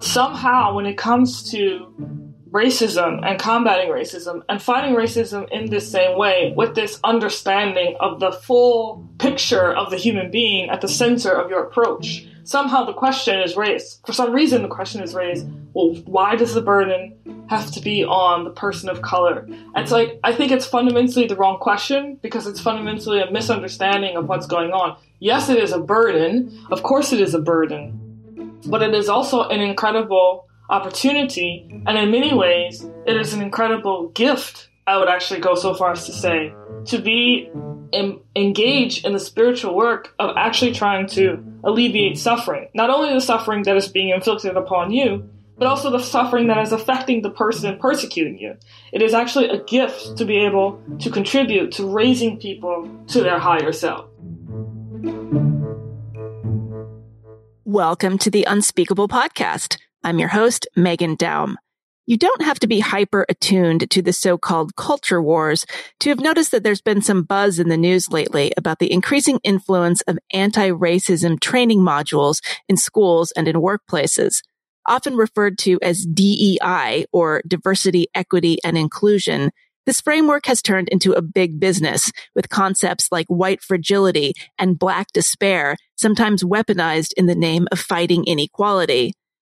Somehow, when it comes to racism and combating racism and fighting racism in this same way with this understanding of the full picture of the human being at the center of your approach. Somehow the question is raised. For some reason, the question is raised well, why does the burden have to be on the person of color? It's like, I think it's fundamentally the wrong question because it's fundamentally a misunderstanding of what's going on. Yes, it is a burden. Of course, it is a burden. But it is also an incredible opportunity. And in many ways, it is an incredible gift, I would actually go so far as to say, to be em- engaged in the spiritual work of actually trying to alleviate suffering. Not only the suffering that is being inflicted upon you, but also the suffering that is affecting the person persecuting you. It is actually a gift to be able to contribute to raising people to their higher self. Welcome to the Unspeakable Podcast. I'm your host, Meghan Daum. You don't have to be hyper attuned to the so-called culture wars to have noticed that there's been some buzz in the news lately about the increasing influence of anti-racism training modules in schools and in workplaces, often referred to as DEI or diversity, equity, and inclusion. This framework has turned into a big business with concepts like white fragility and black despair, sometimes weaponized in the name of fighting inequality.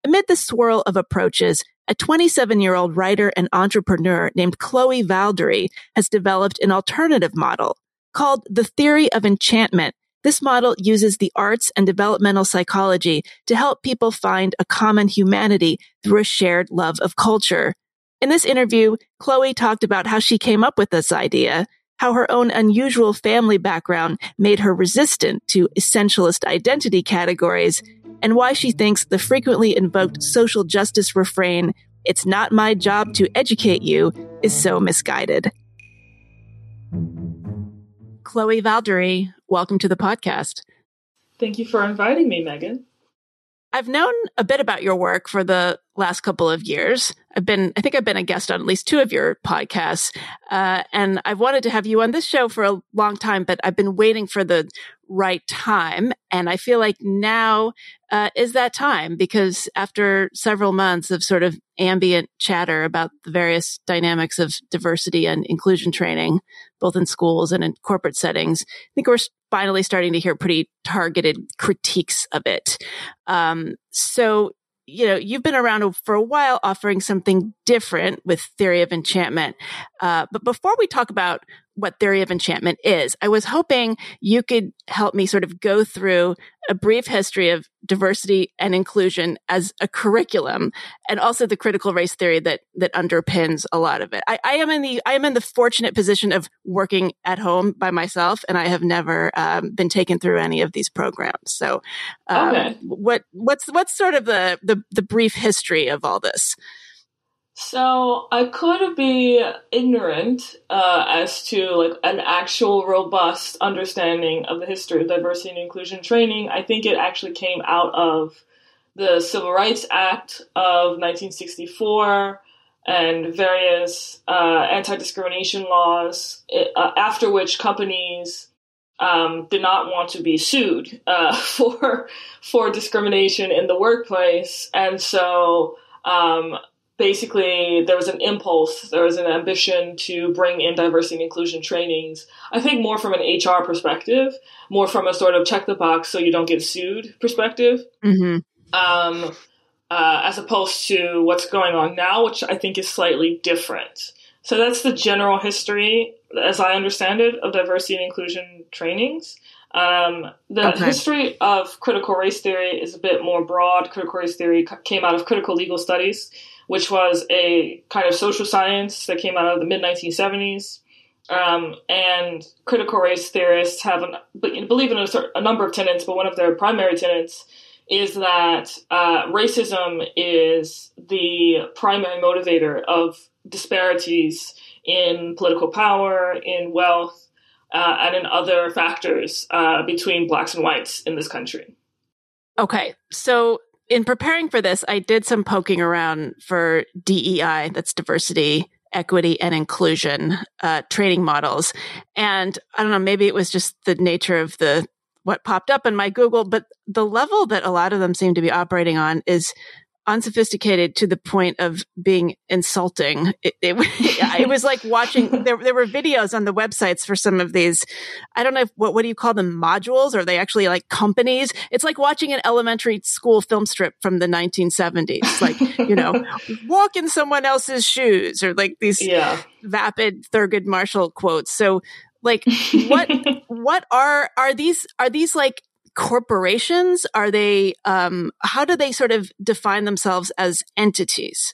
Amid the swirl of approaches, a 27 year old writer and entrepreneur named Chloe Valdary has developed an alternative model called the theory of enchantment. This model uses the arts and developmental psychology to help people find a common humanity through a shared love of culture. In this interview, Chloe talked about how she came up with this idea, how her own unusual family background made her resistant to essentialist identity categories, and why she thinks the frequently invoked social justice refrain, it's not my job to educate you, is so misguided. Chloe Valdary, welcome to the podcast. Thank you for inviting me, Meghan. I've known a bit about your work for the last couple of years. I've been, I think I've been a guest on at least two of your podcasts. Uh, and I've wanted to have you on this show for a long time, but I've been waiting for the right time. And I feel like now uh, is that time because after several months of sort of ambient chatter about the various dynamics of diversity and inclusion training, both in schools and in corporate settings, I think we're finally starting to hear pretty targeted critiques of it. Um, so you know, you've been around for a while offering something different with Theory of Enchantment. Uh, but before we talk about what Theory of Enchantment is, I was hoping you could help me sort of go through a brief history of diversity and inclusion as a curriculum and also the critical race theory that, that underpins a lot of it. I, I am in the, I am in the fortunate position of working at home by myself and I have never um, been taken through any of these programs. So, um, okay. what, what's, what's sort of the, the, the brief history of all this? So I could be ignorant uh, as to like an actual robust understanding of the history of diversity and inclusion training. I think it actually came out of the Civil Rights Act of 1964 and various uh, anti-discrimination laws. uh, after which companies um, did not want to be sued uh, for for discrimination in the workplace, and so. Um, basically there was an impulse, there was an ambition to bring in diversity and inclusion trainings. I think more from an HR perspective, more from a sort of check the box so you don't get sued perspective, mm-hmm. um, uh, as opposed to what's going on now, which I think is slightly different. So that's the general history, as I understand it, of diversity and inclusion trainings. Um, the okay. history of critical race theory is a bit more broad. Critical race theory came out of critical legal studies which was a kind of social science that came out of the mid 1970s. Um, and critical race theorists have an, believe in a, a, number of tenets, but one of their primary tenets is that uh, racism is the primary motivator of disparities in political power, in wealth, uh, and in other factors uh, between blacks and whites in this country. Okay, so in preparing for this, I did some poking around for DEI, that's diversity, equity, and inclusion uh, training models. And I don't know, maybe it was just the nature of the what popped up in my Google, but the level that a lot of them seem to be operating on is unsophisticated to the point of being insulting. It, it, it, was like watching, there, there were videos on the websites for some of these. I don't know if, what, what do you call them? Modules? Or are they actually like companies? It's like watching an elementary school film strip from the 1970s. Like, you know, walk in someone else's shoes or like these yeah. vapid Thurgood Marshall quotes. So like what, what are, are these, are these like corporations? Are they, um, how do they sort of define themselves as entities?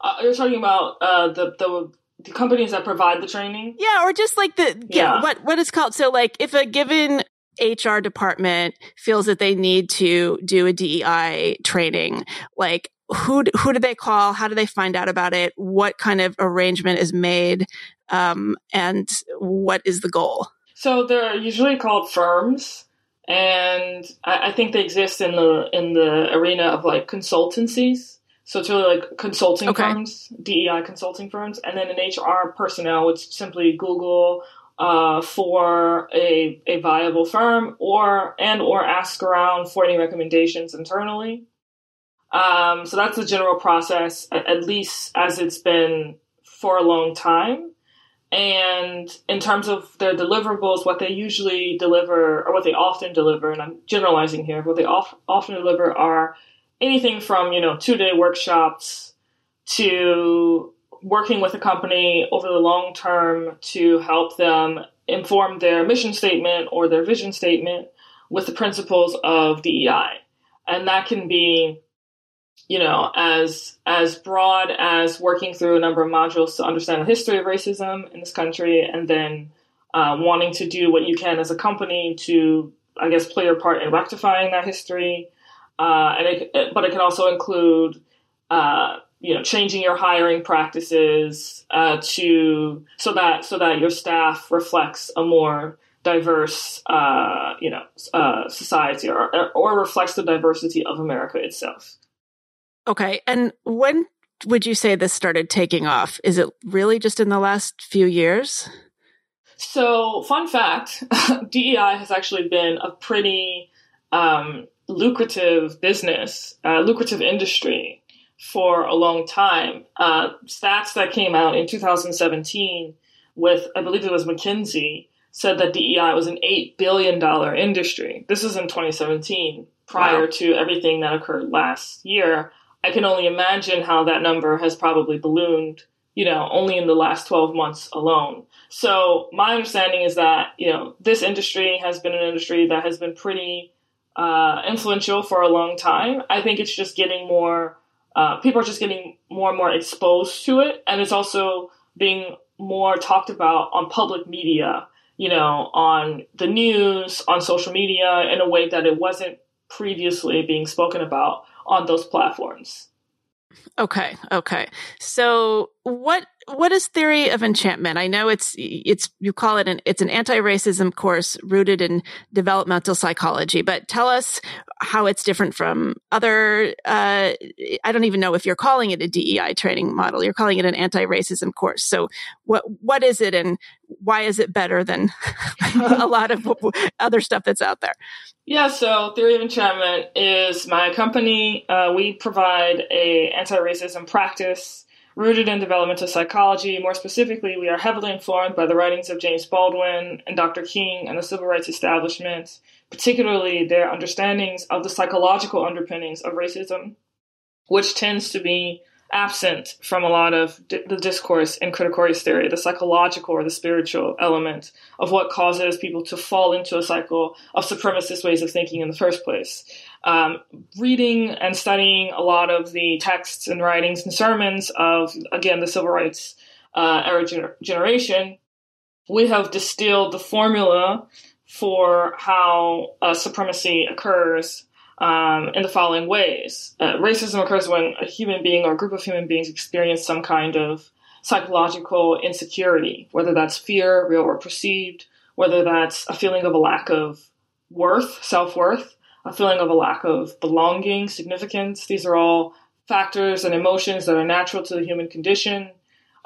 Uh, you're talking about uh, the, the the companies that provide the training? Yeah or just like the yeah, what what is called so like if a given hr department feels that they need to do a dei training like who who do they call? How do they find out about it? What kind of arrangement is made? Um, and what is the goal? So they're usually called firms and I, I, think they exist in the in the arena of like consultancies. So it's really like consulting okay. firms, DEI consulting firms, and then an HR personnel, which simply Google uh, for a a viable firm, or and or ask around for any recommendations internally. Um, so that's the general process, at, at least as it's been for a long time. And in terms of their deliverables, what they usually deliver, or what they often deliver, and I'm generalizing here, what they off, often deliver are anything from, you know, two day workshops to working with a company over the long term to help them inform their mission statement or their vision statement with the principles of DEI. And that can be you know, as as broad as working through a number of modules to understand the history of racism in this country, and then uh, wanting to do what you can as a company to, I guess, play your part in rectifying that history. Uh, and it, but it can also include, uh, you know, changing your hiring practices uh, to so that so that your staff reflects a more diverse, uh, you know, society or, or reflects the diversity of America itself. Okay. And when would you say this started taking off? Is it really just in the last few years? So, fun fact DEI has actually been a pretty um, lucrative business, uh, lucrative industry for a long time. Uh, stats that came out in 2017 with, I believe it was McKinsey, said that DEI was an $8 billion industry. This was in 2017, prior wow. to everything that occurred last year. I can only imagine how that number has probably ballooned, you know, only in the last 12 months alone. So my understanding is that, you know, this industry has been an industry that has been pretty uh, influential for a long time. I think it's just getting more, uh, people are just getting more and more exposed to it. And it's also being more talked about on public media, you know, on the news, on social media in a way that it wasn't previously being spoken about on those platforms. Okay, okay. So what what is theory of enchantment? I know it's it's you call it an it's an anti-racism course rooted in developmental psychology, but tell us how it's different from other uh, I don't even know if you're calling it a DEI training model. You're calling it an anti-racism course. So what what is it and why is it better than a lot of other stuff that's out there? Yeah, so Theory of Enchantment is my company. Uh, we provide a anti-racism practice Rooted in developmental psychology, more specifically, we are heavily informed by the writings of James Baldwin and Dr. King and the civil rights establishment, particularly their understandings of the psychological underpinnings of racism, which tends to be absent from a lot of the discourse in critical race theory, the psychological or the spiritual element of what causes people to fall into a cycle of supremacist ways of thinking in the first place. Um, reading and studying a lot of the texts and writings and sermons of, again, the civil rights uh, era gener- generation, we have distilled the formula for how uh, supremacy occurs um, in the following ways. Uh, racism occurs when a human being or a group of human beings experience some kind of psychological insecurity, whether that's fear, real or perceived, whether that's a feeling of a lack of worth, self worth, a feeling of a lack of belonging, significance. These are all factors and emotions that are natural to the human condition.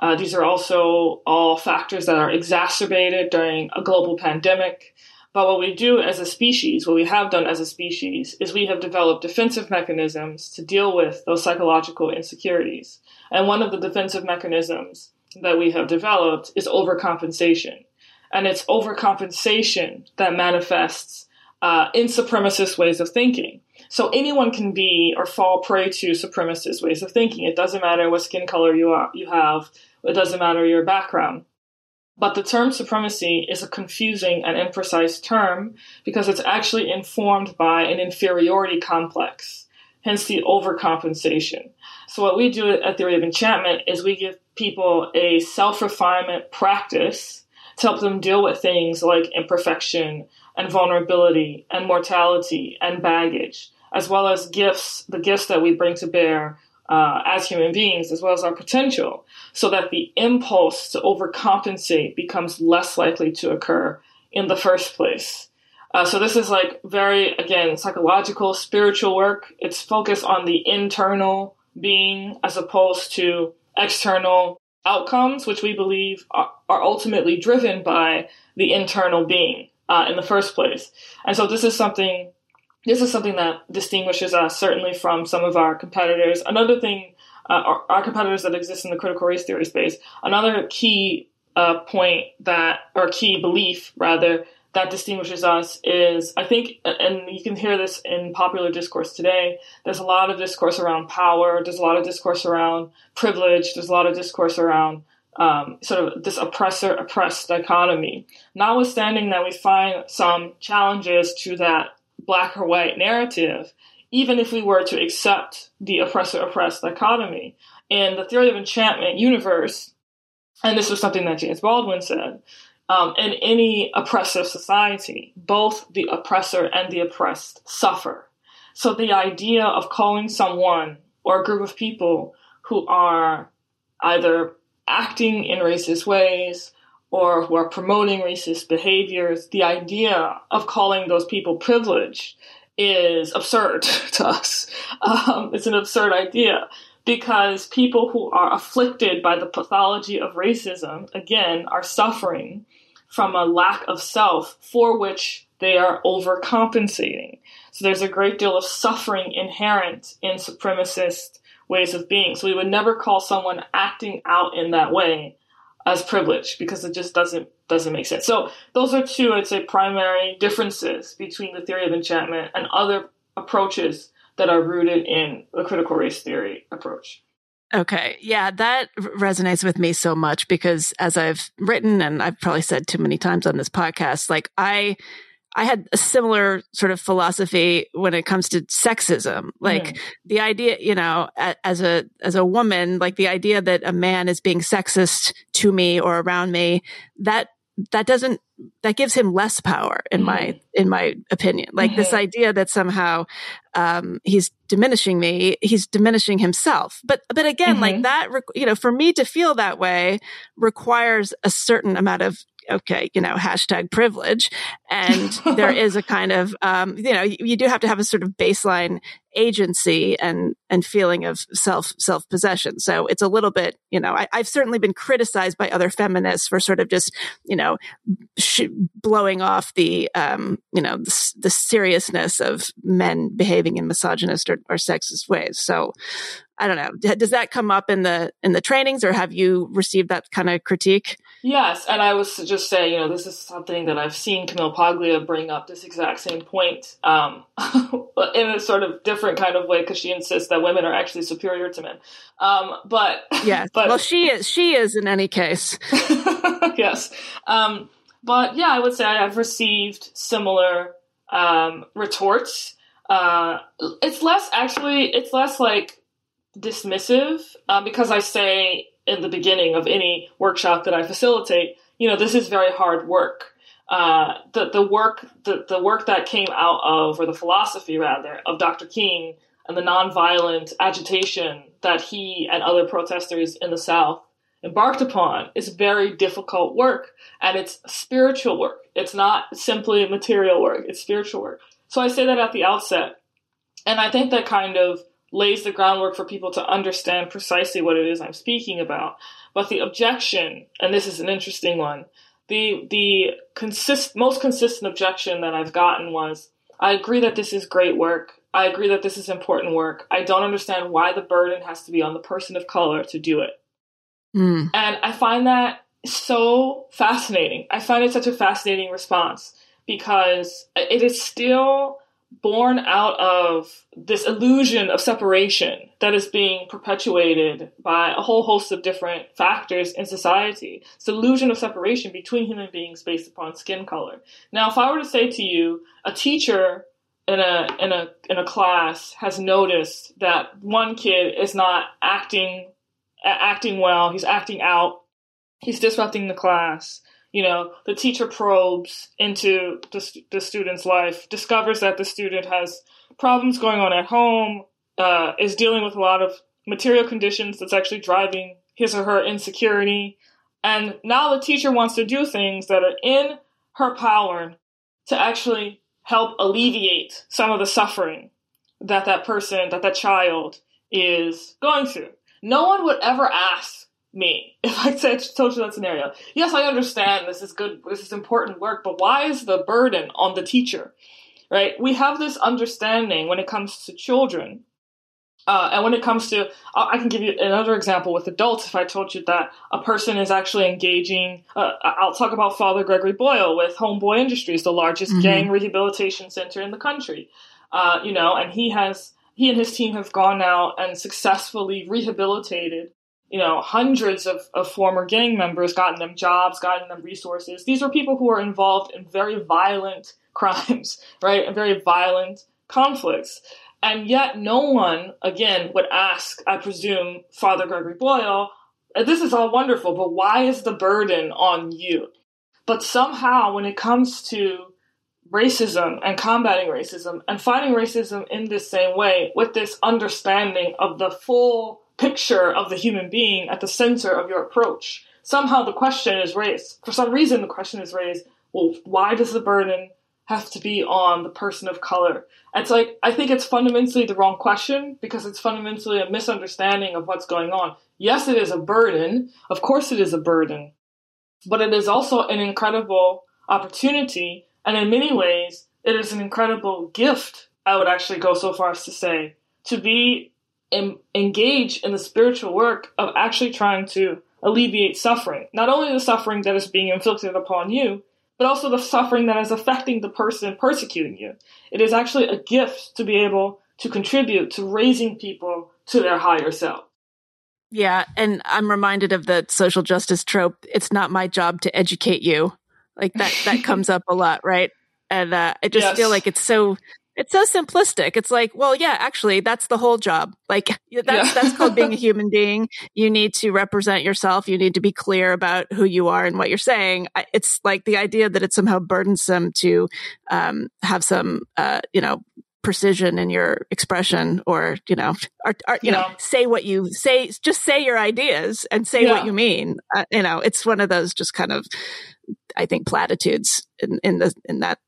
Uh, these are also all factors that are exacerbated during a global pandemic But what we do as a species, what we have done as a species, is we have developed defensive mechanisms to deal with those psychological insecurities. And one of the defensive mechanisms that we have developed is overcompensation. And it's overcompensation that manifests uh, in supremacist ways of thinking. So anyone can be or fall prey to supremacist ways of thinking. It doesn't matter what skin color you are, you have. It doesn't matter your background. But the term supremacy is a confusing and imprecise term because it's actually informed by an inferiority complex, hence the overcompensation. So what we do at Theory of Enchantment is we give people a self-refinement practice to help them deal with things like imperfection and vulnerability and mortality and baggage, as well as gifts, the gifts that we bring to bear uh, as human beings, as well as our potential, so that the impulse to overcompensate becomes less likely to occur in the first place. Uh, so this is like very, again, psychological, spiritual work. It's focused on the internal being as opposed to external outcomes, which we believe are, are ultimately driven by the internal being uh, in the first place. And so this is something this is something that distinguishes us certainly from some of our competitors. Another thing, uh, our, our, competitors that exist in the critical race theory space. Another key uh, point that, or key belief rather, that distinguishes us is, I think, and you can hear this in popular discourse today. There's a lot of discourse around power. There's a lot of discourse around privilege. There's a lot of discourse around um, sort of this oppressor oppressed dichotomy. Notwithstanding that we find some challenges to that black or white narrative, even if we were to accept the oppressor oppressed dichotomy in the theory of enchantment universe, and this was something that James Baldwin said, um, in any oppressive society, both the oppressor and the oppressed suffer. So the idea of calling someone or a group of people who are either acting in racist ways or who are promoting racist behaviors, the idea of calling those people privileged is absurd to us. Um, it's an absurd idea because people who are afflicted by the pathology of racism, again, are suffering from a lack of self for which they are overcompensating. So there's a great deal of suffering inherent in supremacist ways of being. So we would never call someone acting out in that way as privilege because it just doesn't doesn't make sense. So those are two, I'd say, primary differences between the theory of enchantment and other approaches that are rooted in the critical race theory approach. Okay. Yeah, that resonates with me so much because as I've written and I've probably said too many times on this podcast, like I I had a similar sort of philosophy when it comes to sexism. Like mm. the idea, you know, as a, as a woman, like the idea that a man is being sexist to me or around me, that, that doesn't, that gives him less power in mm. my, in my opinion. Like mm-hmm. this idea that somehow, um, he's diminishing me, he's diminishing himself. But, but again, mm-hmm. like that, you know, for me to feel that way requires a certain amount of okay, you know, hashtag privilege. And there is a kind of, um, you know, you, you, do have to have a sort of baseline agency and, and feeling of self, self possession. So it's a little bit, you know, I, have certainly been criticized by other feminists for sort of just, you know, sh- blowing off the, um, you know, the, the, seriousness of men behaving in misogynist or, or sexist ways. So, I don't know. Does that come up in the in the trainings, or have you received that kind of critique? Yes, and I was just saying, you know, this is something that I've seen Camille Paglia bring up this exact same point, um, in a sort of different kind of way because she insists that women are actually superior to men. Um, but yes, but, well, she is. She is in any case. yes, um, but yeah, I would say I have received similar um, retorts. Uh, it's less actually. It's less like dismissive uh, because I say in the beginning of any workshop that I facilitate, you know, this is very hard work. Uh, the the work the, the work that came out of, or the philosophy rather, of Dr. King and the nonviolent agitation that he and other protesters in the South embarked upon is very difficult work, and it's spiritual work. It's not simply material work; it's spiritual work. So I say that at the outset, and I think that kind of lays the groundwork for people to understand precisely what it is I'm speaking about. But the objection, and this is an interesting one, the the consist most consistent objection that I've gotten was I agree that this is great work. I agree that this is important work. I don't understand why the burden has to be on the person of color to do it. Mm. And I find that so fascinating. I find it such a fascinating response because it is still born out of this illusion of separation that is being perpetuated by a whole host of different factors in society. It's illusion of separation between human beings based upon skin color. Now, if I were to say to you, a teacher in a in a in a class has noticed that one kid is not acting acting well, he's acting out, he's disrupting the class you know, the teacher probes into the, the student's life, discovers that the student has problems going on at home, uh, is dealing with a lot of material conditions that's actually driving his or her insecurity. And now the teacher wants to do things that are in her power to actually help alleviate some of the suffering that that person, that that child is going through. No one would ever ask me if I said told you that scenario. Yes, I understand this is good, this is important work, but why is the burden on the teacher? Right? We have this understanding when it comes to children. Uh, and when it comes to, I can give you another example with adults. If I told you that a person is actually engaging, uh, I'll talk about Father Gregory Boyle with Homeboy Industries, the largest mm-hmm. gang rehabilitation center in the country. Uh, you know, and he has, he and his team have gone out and successfully rehabilitated you know, hundreds of, of former gang members, gotten them jobs, gotten them resources. These are people who are involved in very violent crimes, right? And very violent conflicts. And yet no one, again, would ask, I presume, Father Gregory Boyle, uh, this is all wonderful, but why is the burden on you? But somehow when it comes to racism and combating racism and fighting racism in this same way with this understanding of the full picture of the human being at the center of your approach. Somehow the question is raised. For some reason, the question is raised well, why does the burden have to be on the person of color? It's like, I think it's fundamentally the wrong question because it's fundamentally a misunderstanding of what's going on. Yes, it is a burden. Of course, it is a burden. But it is also an incredible opportunity. And in many ways, it is an incredible gift, I would actually go so far as to say, to be em- engage in the spiritual work of actually trying to alleviate suffering. Not only the suffering that is being inflicted upon you, but also the suffering that is affecting the person persecuting you. It is actually a gift to be able to contribute to raising people to their higher self. Yeah, and I'm reminded of the social justice trope. It's not my job to educate you. Like that that comes up a lot, right? And uh, I just yes. feel like it's so it's so simplistic. It's like, well, yeah, actually, that's the whole job. Like that's yeah. that's called being a human being. You need to represent yourself. You need to be clear about who you are and what you're saying. It's like the idea that it's somehow burdensome to um, have some, uh, you know, precision in your expression or you know or, or you yeah. know say what you say just say your ideas and say yeah. what you mean uh, you know it's one of those just kind of i think platitudes in, in the in that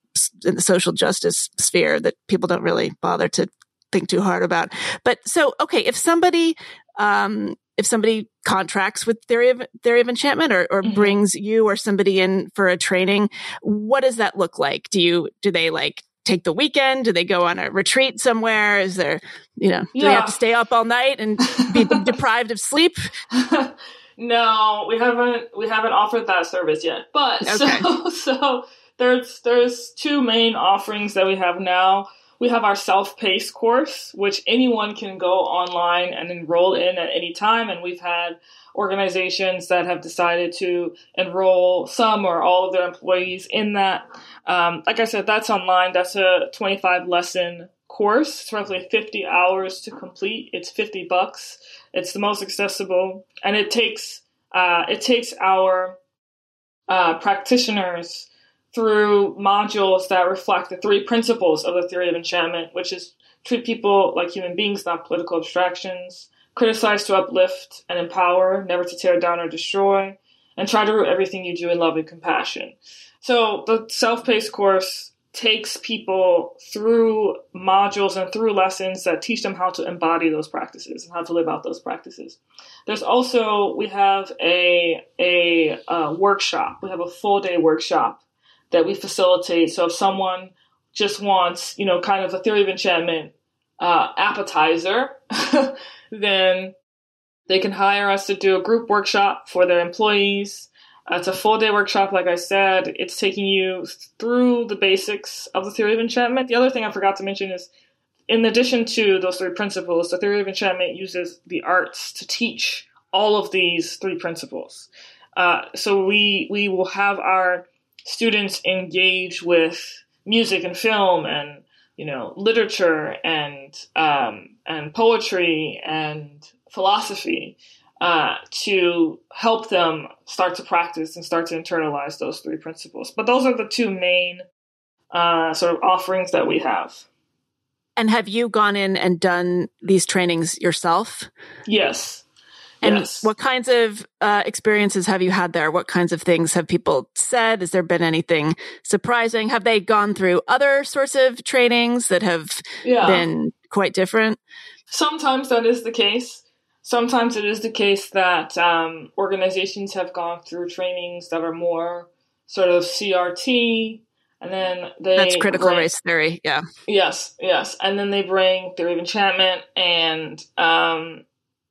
in the social justice sphere that people don't really bother to think too hard about. But so, okay, if somebody, um, if somebody contracts with theory of theory of enchantment or, or mm-hmm. brings you or somebody in for a training, what does that look like? Do you, do they like take the weekend? Do they go on a retreat somewhere? Is there, you know, do yeah. they have to stay up all night and be deprived of sleep? no, we haven't, we haven't offered that service yet, but okay. so, so there's there's two main offerings that we have now. We have our self-paced course, which anyone can go online and enroll in at any time, and we've had organizations that have decided to enroll some or all of their employees in that. Um, like I said, that's online. That's a 25 lesson course. It's roughly 50 hours to complete. It's 50 bucks. It's the most accessible, and it takes uh, it takes our uh, practitioners through modules that reflect the three principles of the theory of enchantment, which is treat people like human beings, not political abstractions, criticize to uplift and empower, never to tear down or destroy, and try to root everything you do in love and compassion. So the self-paced course takes people through modules and through lessons that teach them how to embody those practices and how to live out those practices. There's also we have a a, a workshop. We have a full day workshop that we facilitate. So if someone just wants, you know, kind of a theory of enchantment uh, appetizer, then they can hire us to do a group workshop for their employees. Uh, it's a full day workshop, like I said. It's taking you through the basics of the theory of enchantment. The other thing I forgot to mention is, in addition to those three principles, the theory of enchantment uses the arts to teach all of these three principles. Uh, so we we will have our students engage with music and film and you know literature and um, and poetry and philosophy uh, to help them start to practice and start to internalize those three principles. But those are the two main uh, sort of offerings that we have. And have you gone in and done these trainings yourself? Yes. And yes. what kinds of uh, experiences have you had there? What kinds of things have people said? Has there been anything surprising? Have they gone through other sorts of trainings that have yeah. been quite different? Sometimes that is the case. Sometimes it is the case that um, organizations have gone through trainings that are more sort of CRT, and then they that's critical bring, race theory. Yeah. Yes, yes, and then they bring theory of enchantment, and um,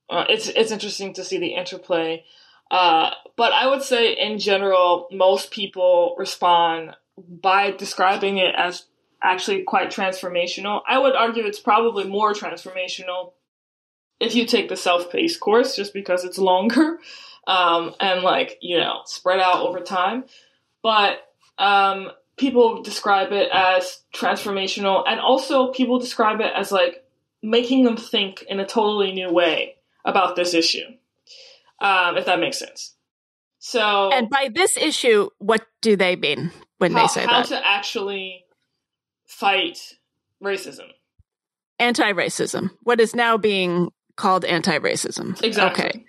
uh, it's it's interesting to see the interplay. Uh, but I would say, in general, most people respond by describing it as actually quite transformational. I would argue it's probably more transformational if you take the self-paced course, just because it's longer um, and like you know spread out over time. But um, people describe it as transformational, and also people describe it as like making them think in a totally new way about this issue, um, if that makes sense. So, and by this issue, what do they mean when how, they say how that? to actually fight racism, anti-racism, what is now being called anti-racism. Exactly. Okay.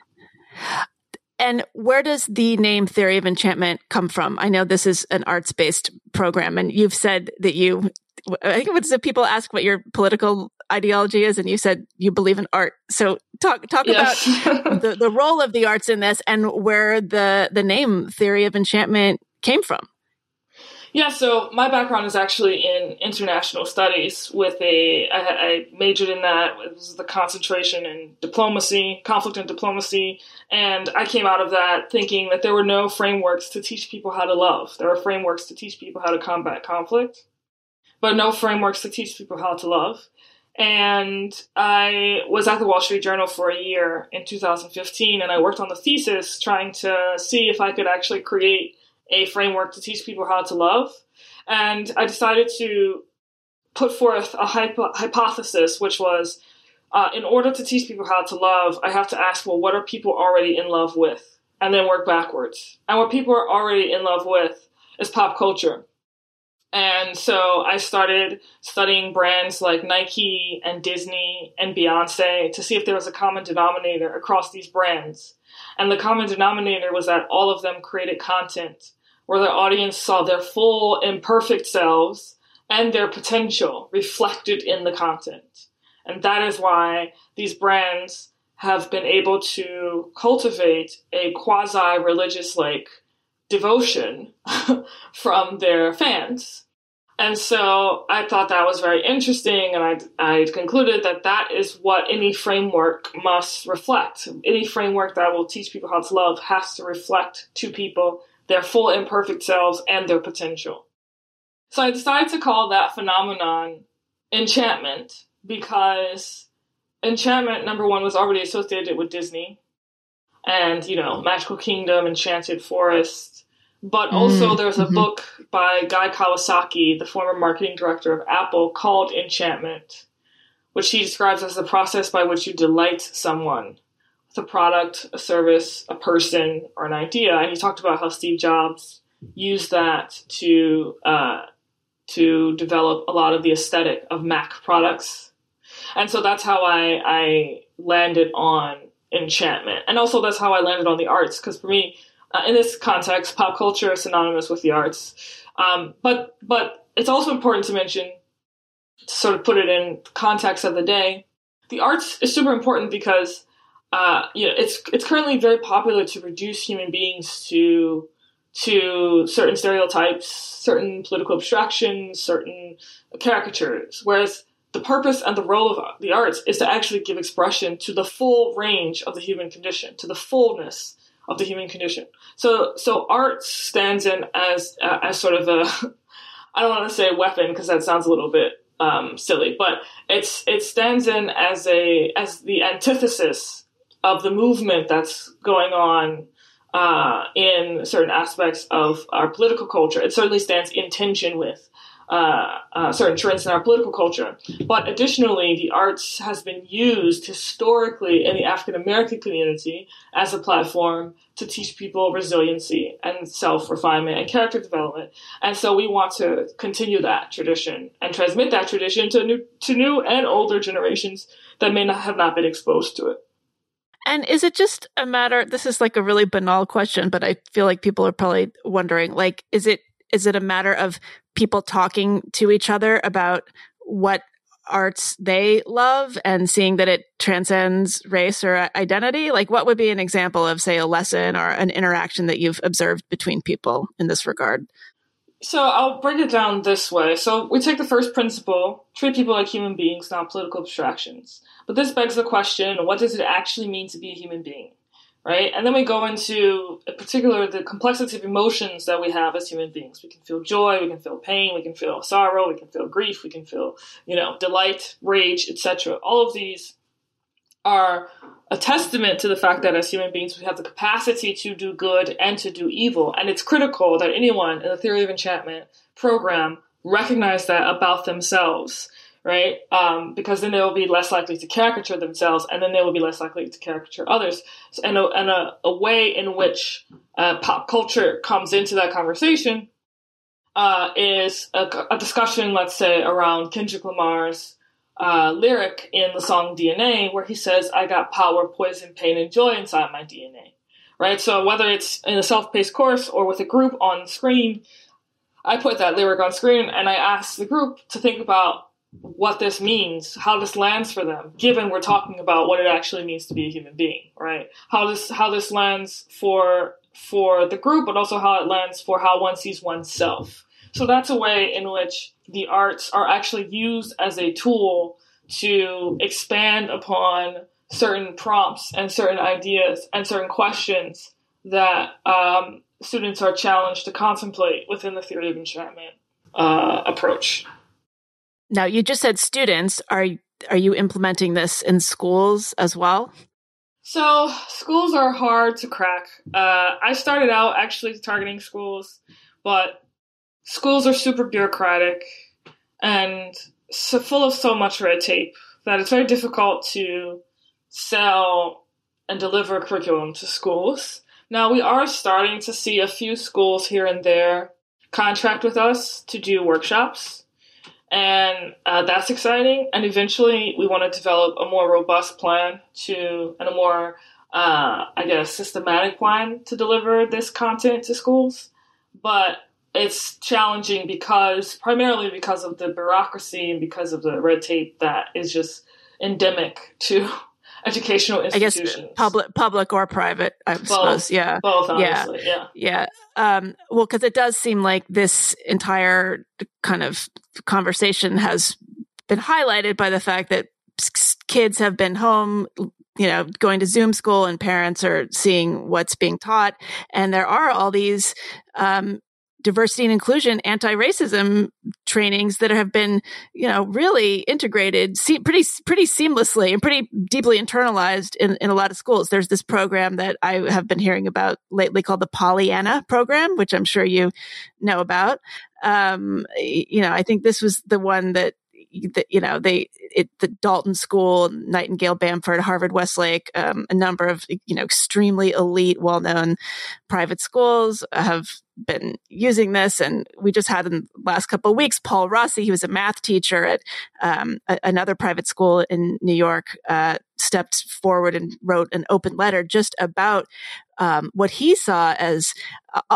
And where does the name Theory of Enchantment come from? I know this is an arts based program, and you've said that you, I think it was that people ask what your political ideology is, and you said you believe in art. So talk talk yes. about the, the role of the arts in this and where the the name Theory of Enchantment came from. Yeah, so my background is actually in international studies. With a, I, I majored in that. It was the concentration in diplomacy, conflict and diplomacy, and I came out of that thinking that there were no frameworks to teach people how to love. There are frameworks to teach people how to combat conflict, but no frameworks to teach people how to love. And I was at the Wall Street Journal for a year in 2015, and I worked on the thesis trying to see if I could actually create a framework to teach people how to love. And I decided to put forth a hypo- hypothesis, which was uh, in order to teach people how to love, I have to ask, well, what are people already in love with? And then work backwards. And what people are already in love with is pop culture. And so I started studying brands like Nike and Disney and Beyonce to see if there was a common denominator across these brands. And the common denominator was that all of them created content where their audience saw their full imperfect selves and their potential reflected in the content. And that is why these brands have been able to cultivate a quasi religious like devotion from their fans. And so I thought that was very interesting, and I, I concluded that that is what any framework must reflect. Any framework that will teach people how to love has to reflect to people their full imperfect selves and their potential. So I decided to call that phenomenon enchantment because enchantment, number one, was already associated with Disney and, you know, Magical Kingdom, Enchanted Forest. But also, mm, there's a mm-hmm. book by Guy Kawasaki, the former marketing director of Apple, called Enchantment, which he describes as the process by which you delight someone with a product, a service, a person, or an idea. And he talked about how Steve Jobs used that to uh, to develop a lot of the aesthetic of Mac products. And so that's how I, I landed on enchantment. And also that's how I landed on the arts, because for me, uh, in this context, pop culture is synonymous with the arts. Um, but but it's also important to mention, to sort of put it in context of the day, the arts is super important because uh, you know it's it's currently very popular to reduce human beings to to certain stereotypes, certain political abstractions, certain caricatures, whereas the purpose and the role of the arts is to actually give expression to the full range of the human condition, to the fullness of the human condition. So, so art stands in as uh, as sort of a I don't want to say weapon because that sounds a little bit um, silly, but it's it stands in as a as the antithesis of the movement that's going on uh, in certain aspects of our political culture. It certainly stands in tension with uh, uh, certain trends in our political culture. But additionally, the arts has been used historically in the African American community as a platform to teach people resiliency and self refinement and character development. And so we want to continue that tradition and transmit that tradition to new to new and older generations that may not have not been exposed to it. And is it just a matter? This is like a really banal question, but I feel like people are probably wondering. Like, is it is it a matter of people talking to each other about what arts they love and seeing that it transcends race or uh, identity? Like, what would be an example of, say, a lesson or an interaction that you've observed between people in this regard? So I'll break it down this way. So we take the first principle, treat people like human beings, not political abstractions. But this begs the question, what does it actually mean to be a human being? Right? And then we go into, in particular, the complexity of emotions that we have as human beings. We can feel joy, we can feel pain, we can feel sorrow, we can feel grief, we can feel, you know, delight, rage, etc. All of these are a testament to the fact that as human beings we have the capacity to do good and to do evil. And it's critical that anyone in the theory of enchantment program recognize that about themselves right? Um, because then they will be less likely to caricature themselves, and then they will be less likely to caricature others. So, and a, and a, a, way in which uh, pop culture comes into that conversation uh, is a, a, discussion, let's say, around Kendrick Lamar's uh, lyric in the song DNA, where he says, "I got power, poison, pain, and joy inside my DNA." Right. So whether it's in a self-paced course or with a group on screen. I put that lyric on screen and I asked the group to think about what this means, how this lands for them, given we're talking about what it actually means to be a human being, right? How this how this lands for for the group, but also how it lands for how one sees oneself. So that's a way in which the arts are actually used as a tool to expand upon certain prompts and certain ideas and certain questions that um, students are challenged to contemplate within the theory of enchantment uh, approach. Now, you just said students. Are are you implementing this in schools as well? So schools are hard to crack. Uh, I started out actually targeting schools, but schools are super bureaucratic and so full of so much red tape that it's very difficult to sell and deliver curriculum to schools. Now we are starting to see a few schools here and there contract with us to do workshops and uh, that's exciting. And eventually, we want to develop a more robust plan to and a more, uh, I guess, systematic plan to deliver this content to schools. But it's challenging because primarily because of the bureaucracy and because of the red tape that is just endemic to educational institutions. I guess public, public or private. I both, suppose. Yeah, both. Honestly. Yeah, yeah, yeah. Um, well, because it does seem like this entire kind of conversation has been highlighted by the fact that kids have been home you know, going to Zoom school and parents are seeing what's being taught. And there are all these um, diversity and inclusion, anti-racism trainings that have been, you know, really integrated see, pretty, pretty seamlessly and pretty deeply internalized in, in a lot of schools. There's this program that I have been hearing about lately called the Pollyanna program, which I'm sure you know about. Um, you know, I think this was the one that that you know they it, the Dalton School, Nightingale, Bamford, Harvard, Westlake, um, a number of you know extremely elite, well known private schools have been using this. And we just had in the last couple of weeks, Paul Rossi, he was a math teacher at um, a, another private school in New York, uh, stepped forward and wrote an open letter just about um, what he saw as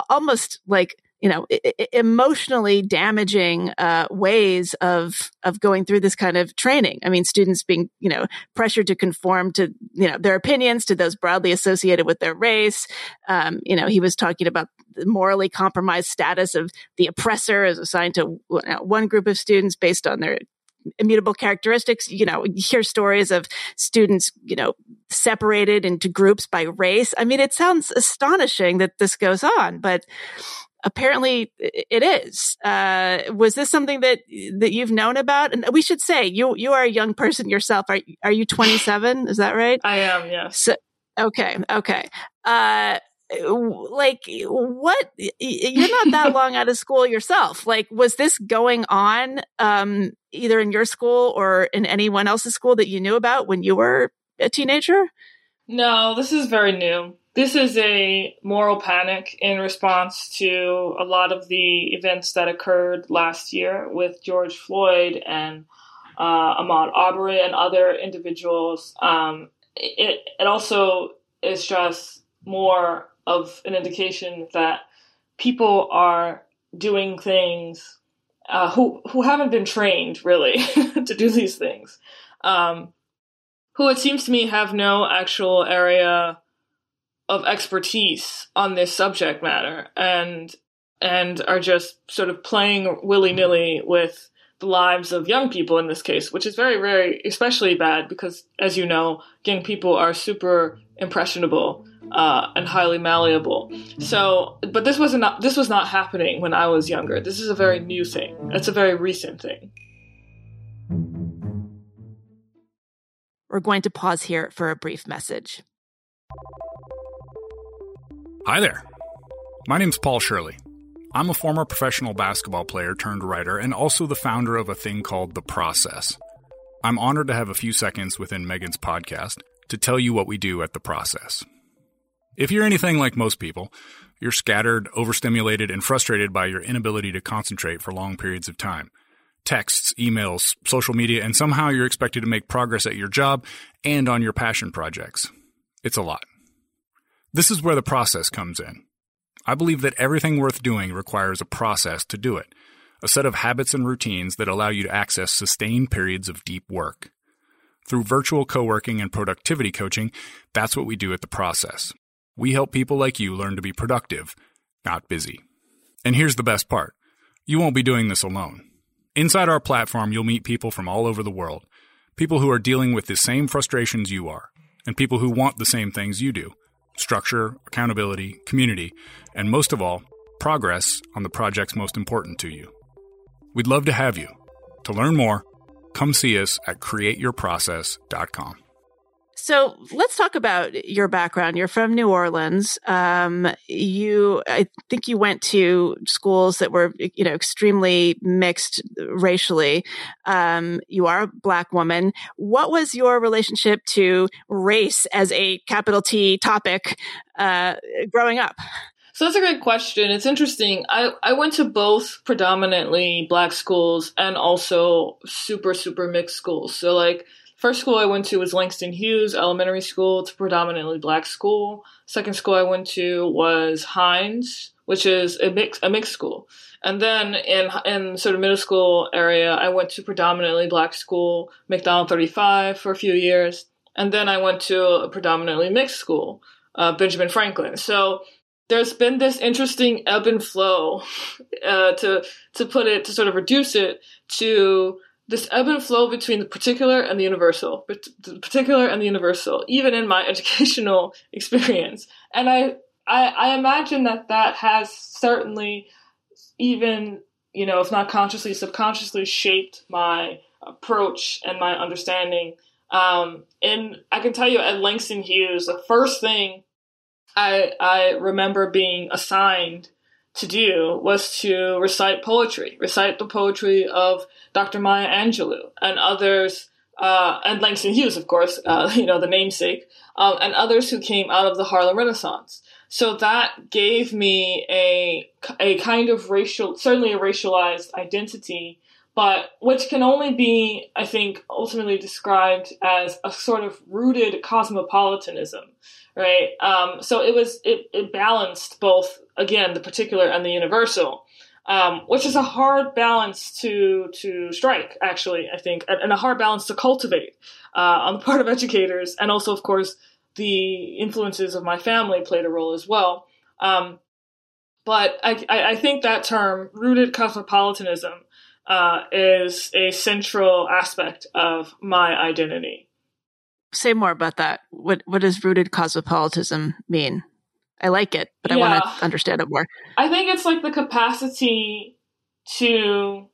almost like you know emotionally damaging uh, ways of of going through this kind of training i mean students being you know pressured to conform to you know their opinions to those broadly associated with their race um, you know he was talking about the morally compromised status of the oppressor as assigned to one group of students based on their immutable characteristics. You know, you hear stories of students, you know, separated into groups by race. I mean, it sounds astonishing that this goes on, but apparently it is. Uh, was this something that that you've known about? And we should say you you are a young person yourself. Are are you 27? Is that right? I am. Yes. So, okay. Okay. Uh, like what you're not that long out of school yourself like was this going on um either in your school or in anyone else's school that you knew about when you were a teenager no this is very new this is a moral panic in response to a lot of the events that occurred last year with George Floyd and uh, Ahmaud Arbery and other individuals. Um, it, it also is just more of an indication that people are doing things uh, who who haven't been trained really to do these things, um, who it seems to me have no actual area of expertise on this subject matter and and are just sort of playing willy-nilly with the lives of young people in this case, which is very, very especially bad because, as you know, young people are super impressionable uh, and highly malleable. So, but this was not this was not happening when I was younger. This is a very new thing. It's a very recent thing. We're going to pause here for a brief message. Hi there. My name's Paul Shirley. I'm a former professional basketball player turned writer and also the founder of a thing called The Process. I'm honored to have a few seconds within Meghan's podcast to tell you what we do at The Process. If you're anything like most people, you're scattered, overstimulated, and frustrated by your inability to concentrate for long periods of time. Texts, emails, social media, and somehow you're expected to make progress at your job and on your passion projects. It's a lot. This is where the process comes in. I believe that everything worth doing requires a process to do it, a set of habits and routines that allow you to access sustained periods of deep work. Through virtual co working and productivity coaching, that's what we do at the process. We help people like you learn to be productive, not busy. And here's the best part you won't be doing this alone. Inside our platform, you'll meet people from all over the world, people who are dealing with the same frustrations you are, and people who want the same things you do structure, accountability, community, and most of all, progress on the projects most important to you. We'd love to have you. To learn more, come see us at createyourprocess.com. So let's talk about your background. You're from New Orleans. Um, you, I think you went to schools that were, you know, extremely mixed racially. Um, you are a black woman. What was your relationship to race as a capital T topic uh, growing up? So that's a great question. It's interesting. I, I went to both predominantly black schools and also super, super mixed schools. So like First school I went to was Langston Hughes Elementary School. It's a predominantly black school. Second school I went to was Hynes, which is a mix a mixed school. And then in in sort of middle school area, I went to predominantly black school, McDonogh 35 for a few years. And then I went to a predominantly mixed school, uh, Benjamin Franklin. So there's been this interesting ebb and flow, uh, to to put it to sort of reduce it to this ebb and flow between the particular and the universal, but the particular and the universal, even in my educational experience. And I, I, I imagine that that has certainly even, you know, if not consciously, subconsciously shaped my approach and my understanding. Um, and I can tell you at Langston Hughes, the first thing I, I remember being assigned to do was to recite poetry, recite the poetry of Dr. Maya Angelou and others uh, and Langston Hughes, of course, uh, you know, the namesake, um, and others who came out of the Harlem Renaissance. So that gave me a, a kind of racial, certainly a racialized identity, but which can only be, I think, ultimately described as a sort of rooted cosmopolitanism, right? Um, so it was, it, it balanced both, again, the particular and the universal um, which is a hard balance to to strike. Actually, I think, and a hard balance to cultivate uh, on the part of educators, and also, of course, the influences of my family played a role as well. Um, but I, I, think that term, rooted cosmopolitanism, uh, is a central aspect of my identity. Say more about that. What what does rooted cosmopolitanism mean? I like it, but yeah. I want to understand it more. I think it's like the capacity to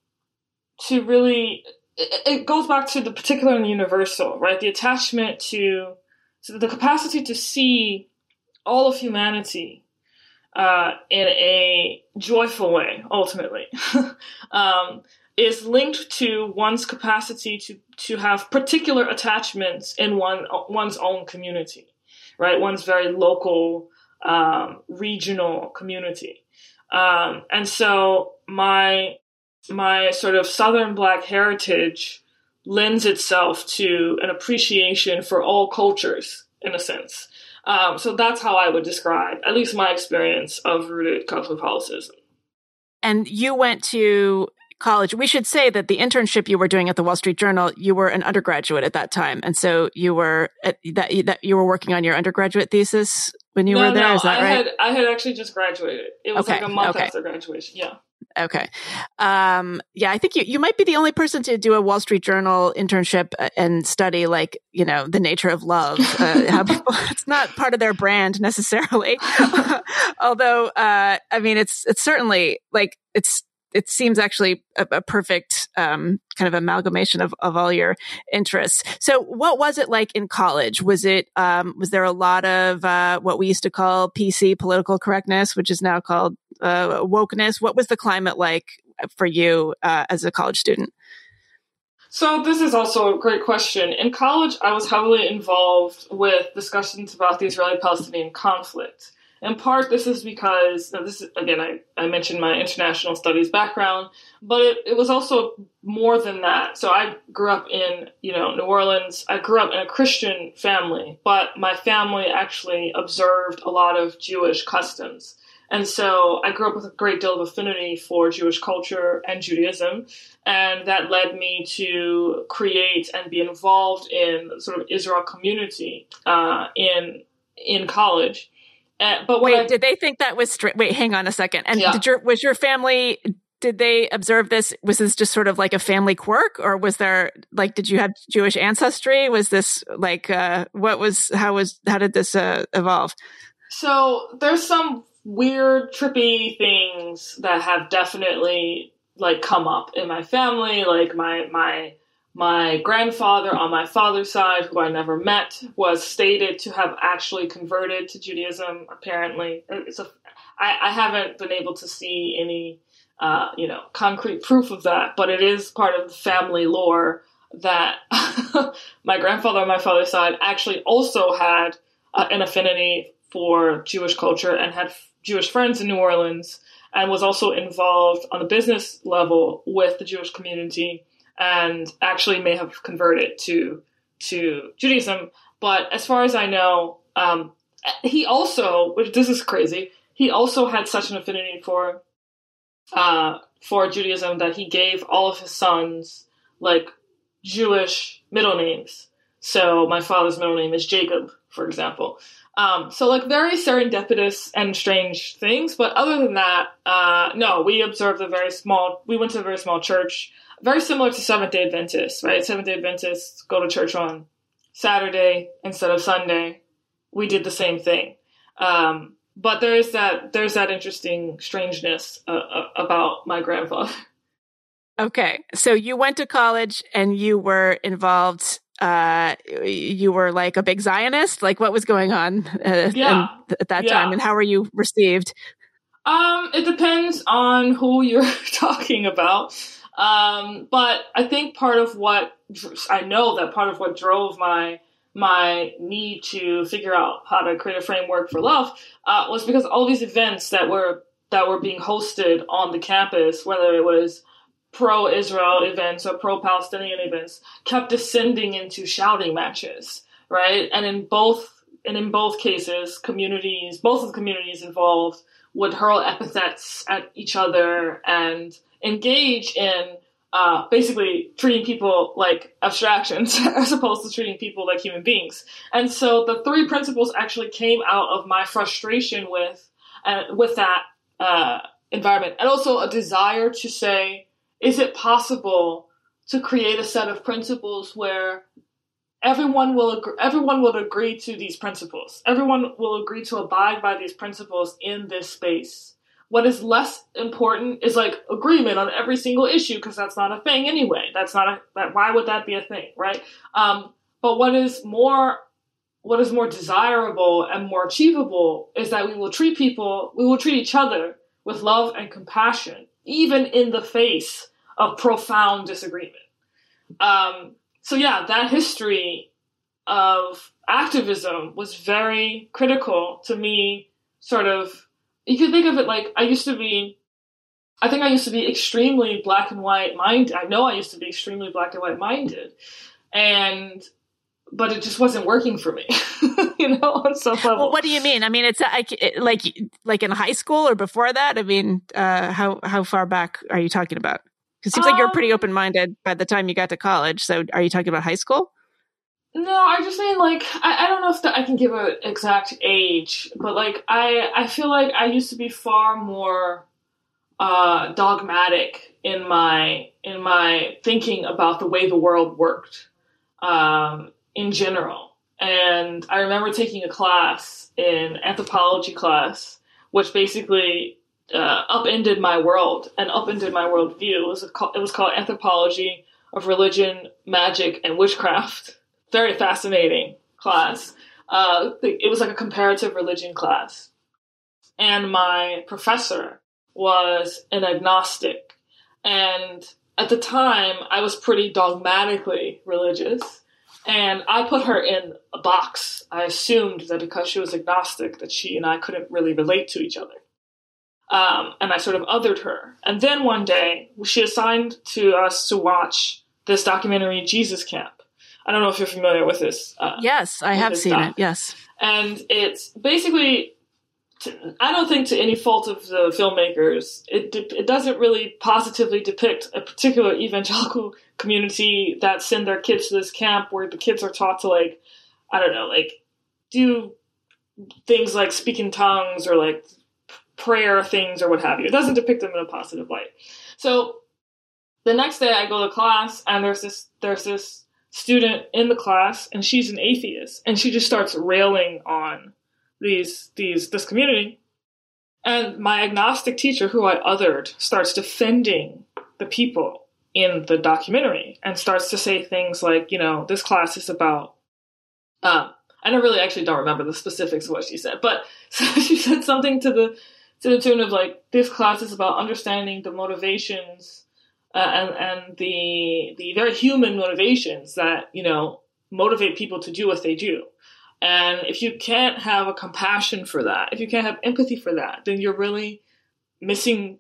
to really it, it goes back to the particular and the universal, right? The attachment to so the capacity to see all of humanity uh, in a joyful way, ultimately, um, is linked to one's capacity to to have particular attachments in one one's own community, right? One's very local um, regional community. Um, and so my my sort of Southern Black heritage lends itself to an appreciation for all cultures, in a sense. Um, so that's how I would describe, at least my experience of rooted cosmopolitanism. And you went to college. We should say that the internship you were doing at the Wall Street Journal, you were an undergraduate at that time, and so you were at, that that you were working on your undergraduate thesis when you no, were there. No, is that I right? Had, I had actually just graduated. It was okay, like a month okay. after graduation. Yeah. Okay. Um, yeah, I think you, you might be the only person to do a Wall Street Journal internship uh, and study like, you know, the nature of love. Uh, people, it's not part of their brand necessarily. Although, uh, I mean, it's, it's certainly like, it's, it seems actually a, a perfect um, kind of amalgamation of, of all your interests. So, what was it like in college? Was it um, was there a lot of uh, what we used to call PC political correctness, which is now called uh, wokeness? What was the climate like for you uh, as a college student? So this is also a great question. In college, I was heavily involved with discussions about the Israeli-Palestinian conflict. In part, this is because this is again, I, I mentioned my international studies background, but it, it was also more than that. So I grew up in you know New Orleans. I grew up in a Christian family, but my family actually observed a lot of Jewish customs. And so I grew up with a great deal of affinity for Jewish culture and Judaism. And that led me to create and be involved in sort of Israel community uh, in in college. Uh, but wait, I, did they think that was straight? Wait, hang on a second. And yeah. did your was your family? Did they observe this? Was this just sort of like a family quirk, or was there like did you have Jewish ancestry? Was this like uh, what was how was how did this uh, evolve? So there's some weird, trippy things that have definitely like come up in my family. Like my my my grandfather on my father's side, who I never met, was stated to have actually converted to Judaism. Apparently, I, haven't been able to see any, uh, you know, concrete proof of that, but it is part of the family lore that my grandfather on my father's side actually also had uh, an affinity for Jewish culture and had Jewish friends in New Orleans, and was also involved on the business level with the Jewish community and actually may have converted to to Judaism. But as far as I know, um, he also, which this is crazy, he also had such an affinity for uh, for Judaism that he gave all of his sons like Jewish middle names. So my father's middle name is Jacob, for example. Um, so like very serendipitous and strange things, but other than that, uh, no, we observed a very small. We went to a very small church very similar to Seventh day Adventists, right? Seventh day Adventists go to church on Saturday instead of Sunday. We did the same thing. Um, but there is that there's that interesting strangeness uh, uh, about my grandfather. Okay, so you went to college and you were involved. Uh, you were like a big Zionist. Like, what was going on uh, yeah. at that yeah. time, and how were you received? Um, it depends on who you're talking about. Um, but I think part of what I know that part of what drove my my need to figure out how to create a framework for love uh, was because all these events that were that were being hosted on the campus, whether it was pro-Israel events or pro-Palestinian events, kept descending into shouting matches, right? And in both and in both cases, communities, both of the communities involved would hurl epithets at each other and engage in uh, basically treating people like abstractions as opposed to treating people like human beings. And so the three principles actually came out of my frustration with uh, with that uh, environment, and also a desire to say, is it possible to create a set of principles where everyone will agree, everyone will agree to these principles. Everyone will agree to abide by these principles in this space. What is less important is like agreement on every single issue because that's not a thing anyway. That's not a that, why would that be a thing, right? Um, but what is more what is more desirable and more achievable is that we will treat people, we will treat each other with love and compassion, even in the face of profound disagreement. Um, so yeah, that history of activism was very critical to me. Sort of, you could think of it like I used to be. I think I used to be extremely black and white minded. I know I used to be extremely black and white minded, and but it just wasn't working for me, you know, on some level. Well, what do you mean? I mean, it's like like like in high school or before that. I mean, uh, how how far back are you talking about? Because it seems um, like you're pretty um, open minded by the time you got to college. So are you talking about high school? No, I just mean like I, I don't know if the, I can give an exact age, but like I I feel like I used to be far more uh, dogmatic in my in my thinking about the way the world worked um, in general. And I remember taking a class in anthropology class, which basically uh, upended my world and upended my worldview. It was, a, it was called Anthropology of Religion, Magic, and Witchcraft. Very fascinating class. Uh, it was like a comparative religion class. And my professor was an agnostic. And at the time, I was pretty dogmatically religious. And I put her in a box. I assumed that because she was agnostic, that she and I couldn't really relate to each other. Um, and I sort of othered her. And then one day, she assigned to us to watch this documentary, Jesus Camp. I don't know if you're familiar with this. Uh, yes, I have seen doc. it. Yes. And it's basically, to, I don't think to any fault of the filmmakers, it, de- it doesn't really positively depict a particular evangelical community that send their kids to this camp where the kids are taught to, like, I don't know, like, do things like speak in tongues or like prayer things or what have you. It doesn't depict them in a positive light. So the next day I go to class and there's this there's this student in the class and she's an atheist and she just starts railing on these these this community. And my agnostic teacher who I othered starts defending the people in the documentary and starts to say things like, you know, this class is about um I don't really actually don't remember the specifics of what she said, but so she said something to the to the tune of like this class is about understanding the motivations uh, and and the the very human motivations that you know motivate people to do what they do. And if you can't have a compassion for that, if you can't have empathy for that, then you're really missing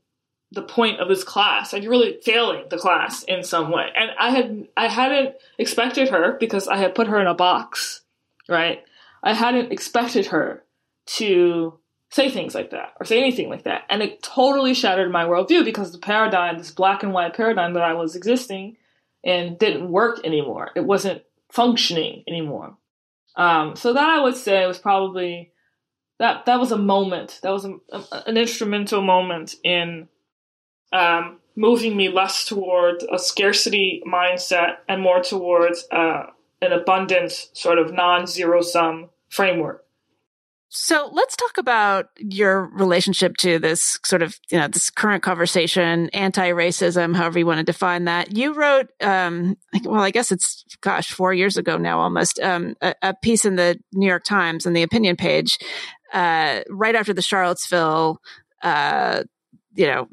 the point of this class and you're really failing the class in some way. And I had I hadn't expected her because I had put her in a box, right? I hadn't expected her to say things like that or say anything like that. And it totally shattered my worldview because the paradigm, this black and white paradigm that I was existing in, didn't work anymore. It wasn't functioning anymore. Um, so that I would say was probably that that was a moment. That was a, a, an instrumental moment in um, moving me less towards a scarcity mindset and more towards uh, an abundance sort of non-zero sum framework. So let's talk about your relationship to this sort of, you know, this current conversation, anti-racism, however you want to define that. You wrote, um, well, I guess it's, gosh, four years ago now almost, um, a, a, piece in the New York Times on the opinion page, uh, right after the Charlottesville, uh, you know,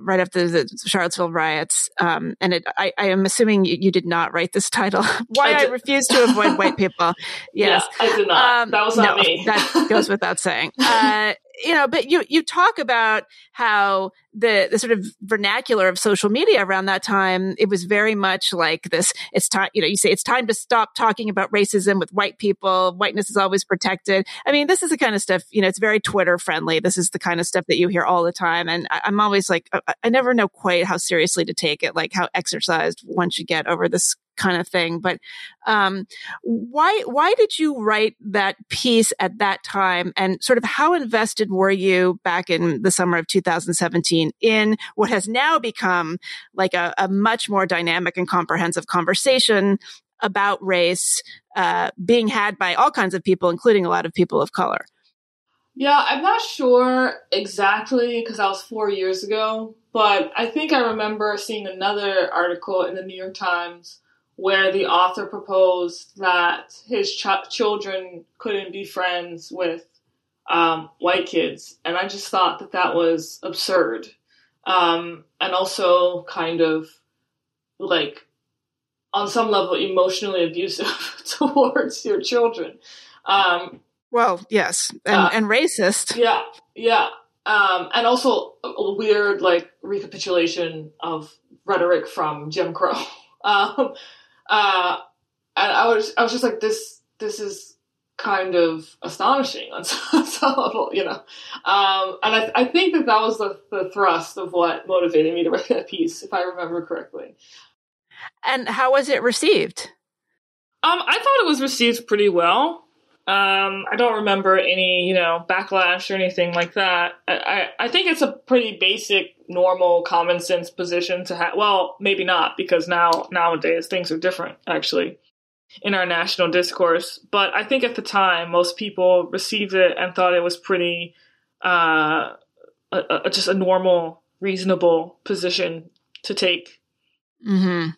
right after the Charlottesville riots. Um, and it, I, I, am assuming you, you, did not write this title. Why I, I, refuse to avoid white people. Yes, yeah, I did not. Um, that was not no, me. that goes without saying. Uh, you know, but you you talk about how the the sort of vernacular of social media around that time it was very much like this. It's time, you know, you say it's time to stop talking about racism with white people. Whiteness is always protected. I mean, this is the kind of stuff. You know, it's very Twitter friendly. This is the kind of stuff that you hear all the time, and I, am always like, I, I never know quite how seriously to take it, like how exercised one should get over this kind of thing. But um, why why did you write that piece at that time, and sort of how invested were you back in the summer of 2017 in what has now become like a, a much more dynamic and comprehensive conversation about race uh, being had by all kinds of people, including a lot of people of color? Yeah, I'm not sure exactly because that was four years ago, but I think I remember seeing another article in the New York Times where the author proposed that his ch- children couldn't be friends with um, white kids, and I just thought that that was absurd, um, and also kind of like on some level emotionally abusive towards your children. Um, well, yes, and, uh, and racist. Yeah, yeah, um, and also a weird like recapitulation of rhetoric from Jim Crow. um, uh, and I was I was just like this this is kind of astonishing on some, some level, you know. Um, and I, I think that that was the, the thrust of what motivated me to write that piece, if I remember correctly. And how was it received? Um, I thought it was received pretty well. Um, I don't remember any, you know, backlash or anything like that. I, I, I think it's a pretty basic, normal, common sense position to have. Well, maybe not because now nowadays things are different, actually, in our national discourse. But I think at the time, most people received it and thought it was pretty, uh, a, a, just a normal, reasonable position to take. Hmm.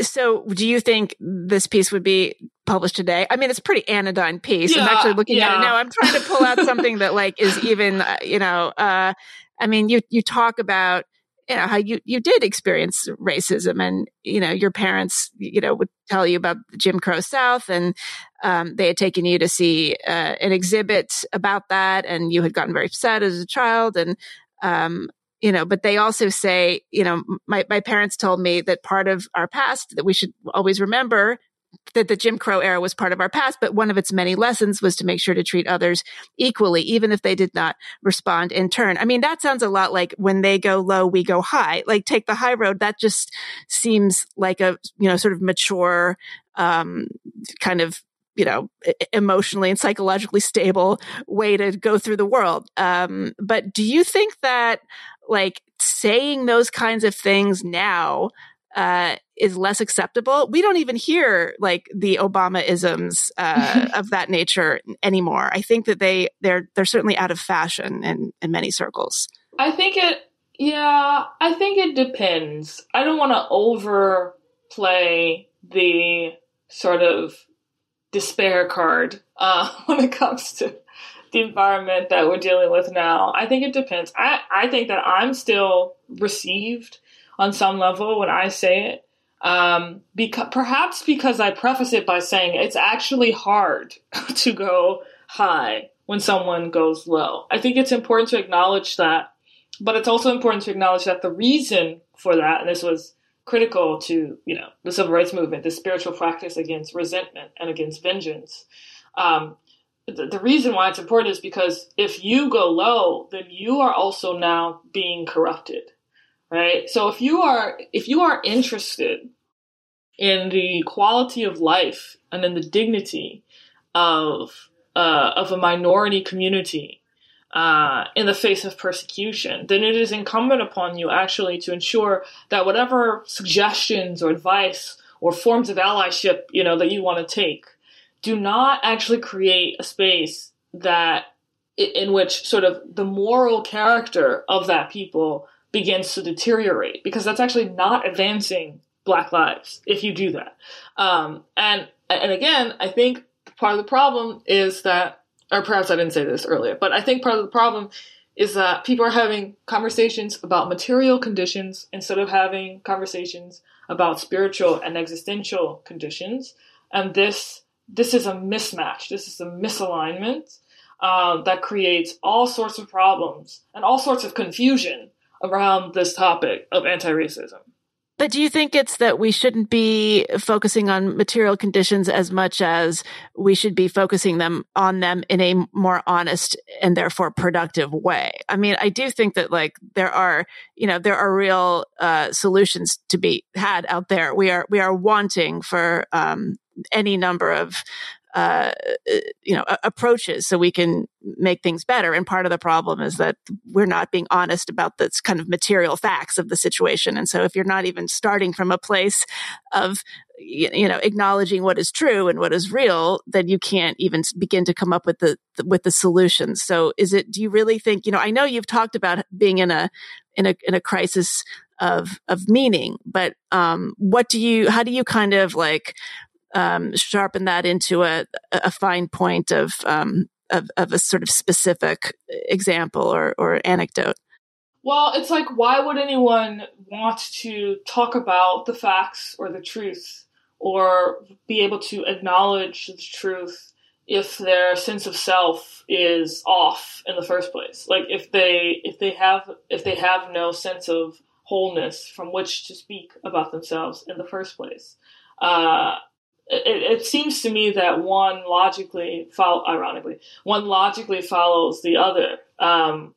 So, do you think this piece would be published today. I mean, it's a pretty anodyne piece. Yeah, I'm actually looking yeah. at it now. I'm trying to pull out something that like is even, uh, you know, uh, I mean, you, you talk about, you know, how you, you did experience racism and, you know, your parents, you know, would tell you about Jim Crow South and, um, they had taken you to see, uh, an exhibit about that and you had gotten very upset as a child and, um, you know, but they also say, you know, my, my parents told me that part of our past that we should always remember that the Jim Crow era was part of our past, but one of its many lessons was to make sure to treat others equally, even if they did not respond in turn. I mean, that sounds a lot like when they go low, we go high. Like take the high road. That just seems like a, you know, sort of mature, um, kind of, you know, emotionally and psychologically stable way to go through the world. Um, but do you think that like saying those kinds of things now uh, is less acceptable. We don't even hear like the Obama isms uh, of that nature anymore. I think that they they're they're certainly out of fashion in in many circles. I think it. Yeah, I think it depends. I don't want to overplay the sort of despair card uh, when it comes to the environment that we're dealing with now. I think it depends. I, I think that I'm still received on some level when I say it. Um, because perhaps because I preface it by saying it's actually hard to go high when someone goes low. I think it's important to acknowledge that, but it's also important to acknowledge that the reason for that, and this was critical to you know the civil rights movement, the spiritual practice against resentment and against vengeance. Um, the, the reason why it's important is because if you go low, then you are also now being corrupted right? So if you are if you are interested in the quality of life and in the dignity of uh, of a minority community uh, in the face of persecution, then it is incumbent upon you actually to ensure that whatever suggestions or advice or forms of allyship you know that you want to take do not actually create a space that in which sort of the moral character of that people begins to deteriorate because that's actually not advancing black lives if you do that. Um, and and again, I think part of the problem is that, or perhaps I didn't say this earlier, but I think part of the problem is that people are having conversations about material conditions instead of having conversations about spiritual and existential conditions. And this this is a mismatch. This is a misalignment uh, that creates all sorts of problems and all sorts of confusion around this topic of anti-racism. But do you think it's that we shouldn't be focusing on material conditions as much as we should be focusing them on them in a more honest and therefore productive way? I mean, I do think that like there are, you know, there are real uh, solutions to be had out there. We are we are wanting for um, any number of uh, you know, approaches so we can make things better. And part of the problem is that we're not being honest about the kind of material facts of the situation. And so if you're not even starting from a place of, you know, acknowledging what is true and what is real, then you can't even begin to come up with the, with the solutions. So is it, do you really think, you know, I know you've talked about being in a, in a, in a crisis of, of meaning, but, um, what do you, how do you kind of like, um, sharpen that into a, a fine point of, um, of, of a sort of specific example or, or anecdote? Well, it's like, why would anyone want to talk about the facts or the truth or be able to acknowledge the truth if their sense of self is off in the first place? Like if they if they have if they have no sense of wholeness from which to speak about themselves in the first place. Uh, it, it, seems to me that one logically follow, ironically, one logically follows the other. Um,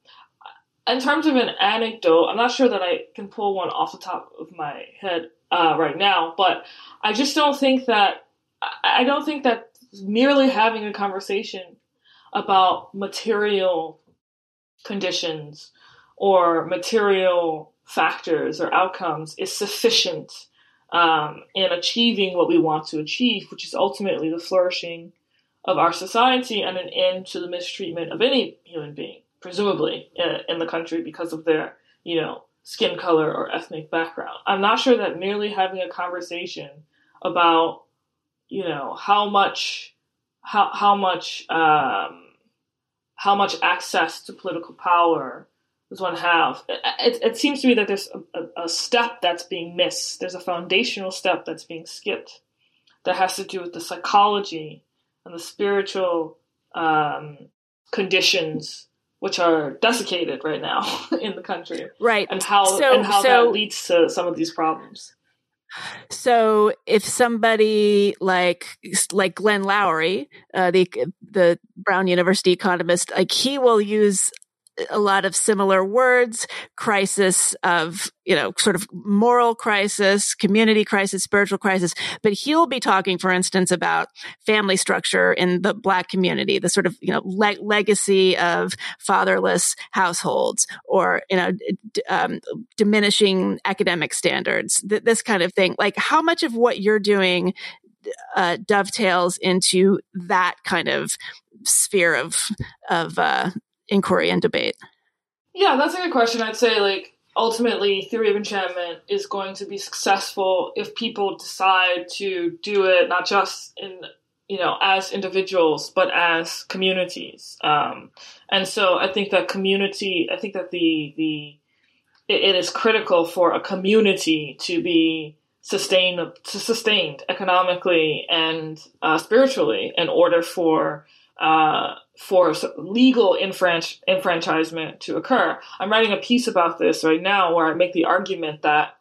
in terms of an anecdote, I'm not sure that I can pull one off the top of my head uh, right now, but I just don't think that I don't think that merely having a conversation about material conditions or material factors or outcomes is sufficient um, in achieving what we want to achieve, which is ultimately the flourishing of our society and an end to the mistreatment of any human being, presumably in, in the country because of their, you know, skin color or ethnic background. I'm not sure that merely having a conversation about, you know, how much, how how much, um, how much access to political power does one have? It, it, seems to me that there's a, a, step that's being missed. There's a foundational step that's being skipped that has to do with the psychology and the spiritual um, conditions which are desiccated right now in the country. Right. And how so, and how so, that leads to some of these problems. So if somebody like like Glenn Loury, uh, the the Brown University economist, like he will use a lot of similar words, crisis of, you know, sort of moral crisis, community crisis, spiritual crisis. But he'll be talking, for instance, about family structure in the black community, the sort of, you know, le- legacy of fatherless households or, you know, d- um, diminishing academic standards, th- this kind of thing. Like how much of what you're doing uh, dovetails into that kind of sphere of of uh, inquiry and debate? Yeah, that's a good question. I'd say like ultimately theory of enchantment is going to be successful if people decide to do it not just in you know as individuals but as communities um, and so i think that community i think that the the it, is critical for a community to be sustained to sustained economically and uh, spiritually in order for uh, for legal enfranch- enfranchisement to occur. I'm writing a piece about this right now where I make the argument that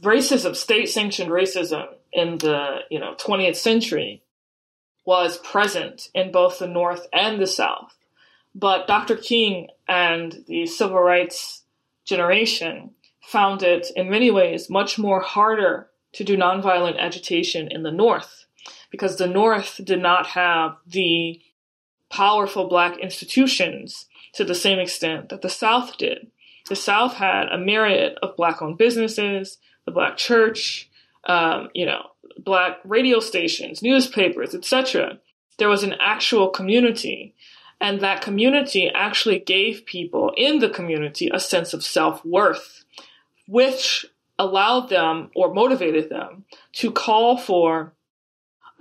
racism, state-sanctioned racism in the you know 20th century was present in both the North and the South. But Dr. King and the civil rights generation found it in many ways much more harder to do nonviolent agitation in the North because the North did not have the powerful black institutions to the same extent that the South did. The South had a myriad of black owned businesses, the black church, um, you know, black radio stations, newspapers, etc. There was an actual community, and that community actually gave people in the community a sense of self worth, which allowed them or motivated them to call for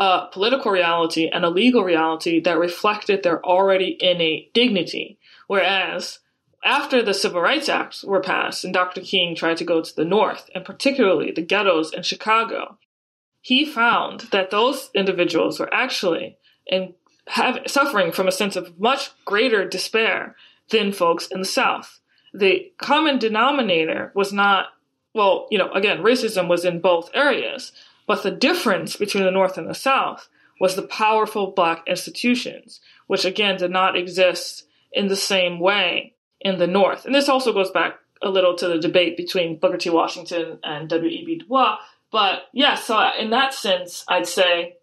a political reality and a legal reality that reflected their already innate dignity. Whereas after the Civil Rights Acts were passed and Dr. King tried to go to the North, and particularly the ghettos in Chicago, he found that those individuals were actually in, have, suffering from a sense of much greater despair than folks in the South. The common denominator was not, well, you know, again, racism was in both areas, but the difference between the North and the South was the powerful black institutions, which again did not exist in the same way in the North. And this also goes back a little to the debate between Booker T. Washington and W.E.B. Du Bois. But yeah, so in that sense, I'd say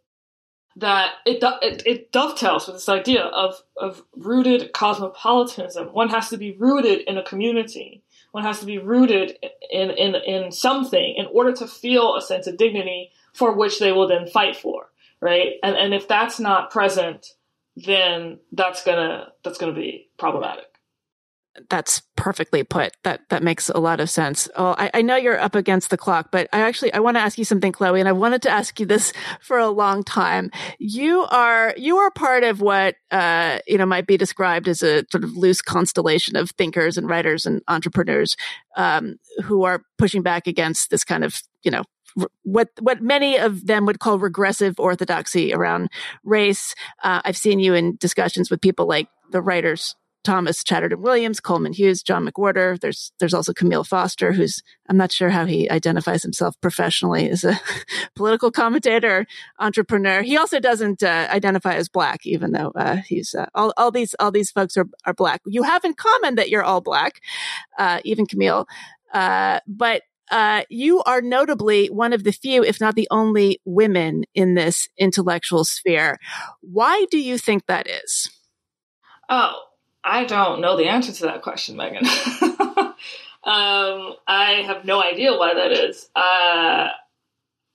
that it, it, it dovetails with this idea of, of rooted cosmopolitanism. One has to be rooted in a community. One has to be rooted in, in, in something in order to feel a sense of dignity for which they will then fight for, right? And, and if that's not present, then that's gonna, that's gonna be problematic that's perfectly put. That that makes a lot of sense. Oh, I, I know you're up against the clock, but I actually I want to ask you something, Chloé, and I wanted to ask you this for a long time. You are you are part of what uh, you know might be described as a sort of loose constellation of thinkers and writers and entrepreneurs um, who are pushing back against this kind of you know what what many of them would call regressive orthodoxy around race. Uh, I've seen you in discussions with people like the writers Thomas Chatterton Williams, Coleman Hughes, John McWhorter. There's there's also Kmele Foster, who's I'm not sure how he identifies himself professionally as a political commentator, entrepreneur. He also doesn't uh, identify as black, even though uh, he's uh, all all these all these folks are are black. You have in common that you're all black, uh, even Kmele. Uh, but uh, you are notably one of the few, if not the only, women in this intellectual sphere. Why do you think that is? Oh, I don't know the answer to that question, Meghan. um, I have no idea why that is. Uh,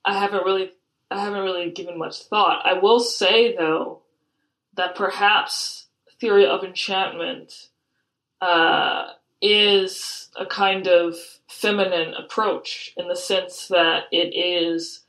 I haven't really, I haven't really given much thought. I will say though that perhaps theory of enchantment uh, is a kind of feminine approach in the sense that it is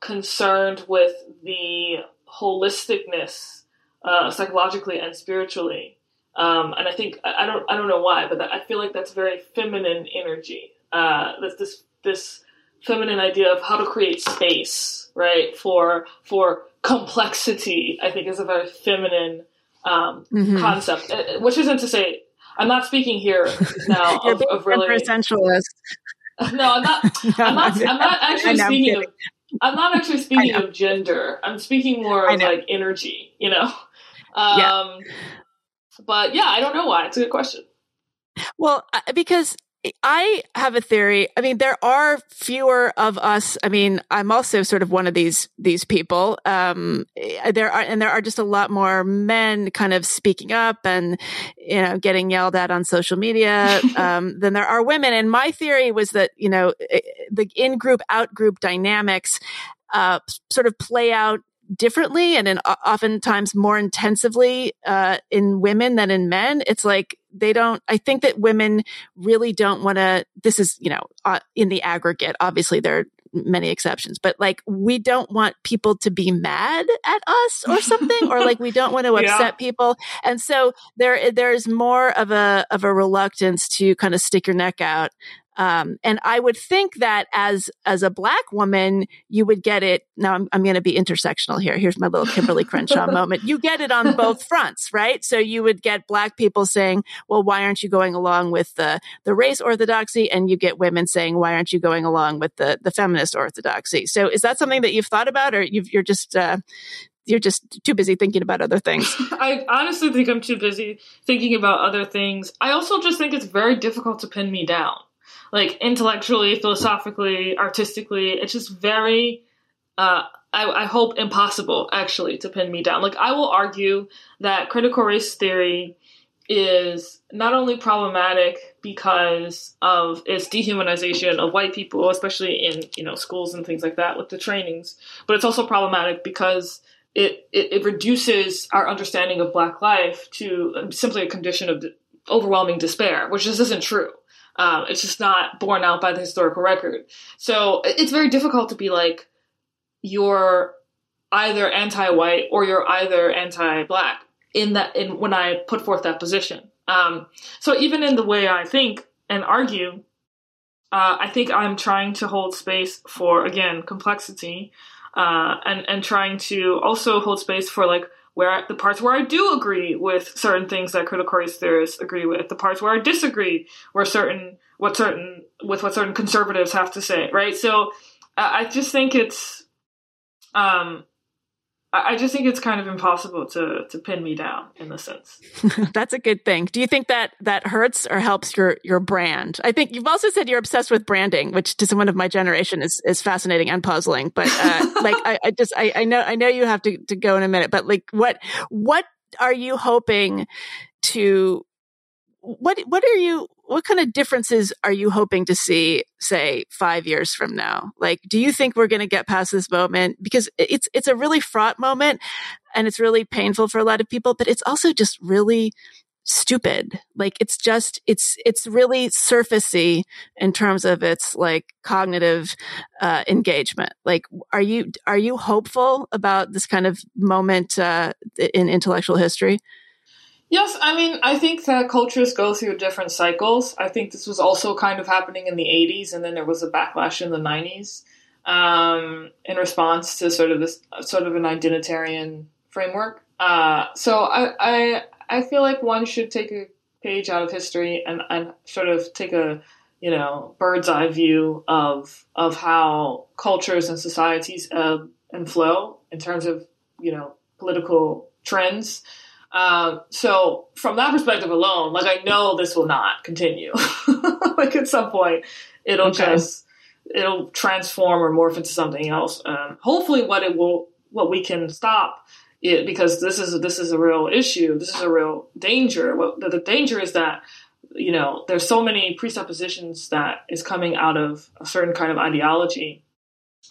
concerned with the holisticness uh, psychologically and spiritually um, and I think I don't I don't know why, but that, I feel like that's very feminine energy. Uh, this this this feminine idea of how to create space, right? For for complexity, I think is a very feminine um, mm-hmm. concept. Uh, uh, which isn't to say I'm not speaking here now of, of really essentialist. No, I'm not. I'm not. I'm not actually speaking of. I'm not actually speaking of gender. I'm speaking more of like energy. You know. Um, yeah. But yeah, I don't know why. It's a good question. Well, because I have a theory. I mean, there are fewer of us. I mean, I'm also sort of one of these these people. Um, there are, and there are just a lot more men kind of speaking up and you know getting yelled at on social media um, than there are women. And my theory was that you know the in group out group dynamics uh, sort of play out differently and in, oftentimes more intensively uh, in women than in men. It's like they don't, I think that women really don't want to, this is, you know, uh, in the aggregate, obviously there are many exceptions, but like we don't want people to be mad at us or something, or like we don't want to upset yeah. people. And so there, there's more of a, of a reluctance to kind of stick your neck out um, and I would think that as, as a black woman, you would get it. Now I'm, I'm going to be intersectional here. Here's my little Kimberlé Crenshaw moment. You get it on both fronts, right? So you would get black people saying, well, why aren't you going along with the, the race orthodoxy? And you get women saying, why aren't you going along with the, the feminist orthodoxy? So is that something that you've thought about or you are just, uh, you're just too busy thinking about other things. I honestly think I'm too busy thinking about other things. I also just think it's very difficult to pin me down like intellectually, philosophically, artistically. It's just very, uh, I, I, hope impossible actually to pin me down. Like I will argue that critical race theory is not only problematic because of its dehumanization of white people, especially in you know schools and things like that with the trainings, but it's also problematic because it, it, it reduces our understanding of black life to simply a condition of overwhelming despair, which just isn't true. Um, it's just not borne out by the historical record. So it's very difficult to be like, you're either anti-white or you're either anti-black in that in when I put forth that position. Um, so even in the way I think and argue, uh, I think I'm trying to hold space for again complexity, uh, and and trying to also hold space for like where the parts where I do agree with certain things that critical race theorists agree with, the parts where I disagree, where certain what certain with what certain conservatives have to say, right? So I just think it's um I just think it's kind of impossible to to pin me down in a sense. That's a good thing. Do you think that that hurts or helps your your brand? I think you've also said you're obsessed with branding, which to someone of my generation is is fascinating and puzzling. But uh, like I, I just I, I know I know you have to to go in a minute, but like what what are you hoping to what what are you what kind of differences are you hoping to see say 5 years from now? Like do you think we're going to get past this moment? Because it's it's a really fraught moment and it's really painful for a lot of people but it's also just really stupid. Like it's just it's it's really surfacey in terms of its like cognitive uh, engagement. Like are you are you hopeful about this kind of moment uh, in intellectual history Yes, I mean, I think that cultures go through different cycles. I think this was also kind of happening in the 80s, and then there was a backlash in the 90s um, in response to sort of this sort of an identitarian framework. Uh, so I, I I feel like one should take a page out of history and, and sort of take a you know bird's eye view of of how cultures and societies ebb and flow in terms of you know political trends. Um, so from that perspective alone, like I know this will not continue. like at some point, it'll okay. just it'll transform or morph into something else. Um, hopefully, what it will, what we can stop it because this is this is a real issue. This is a real danger. What the, the danger is that you know there's so many presuppositions that is coming out of a certain kind of ideology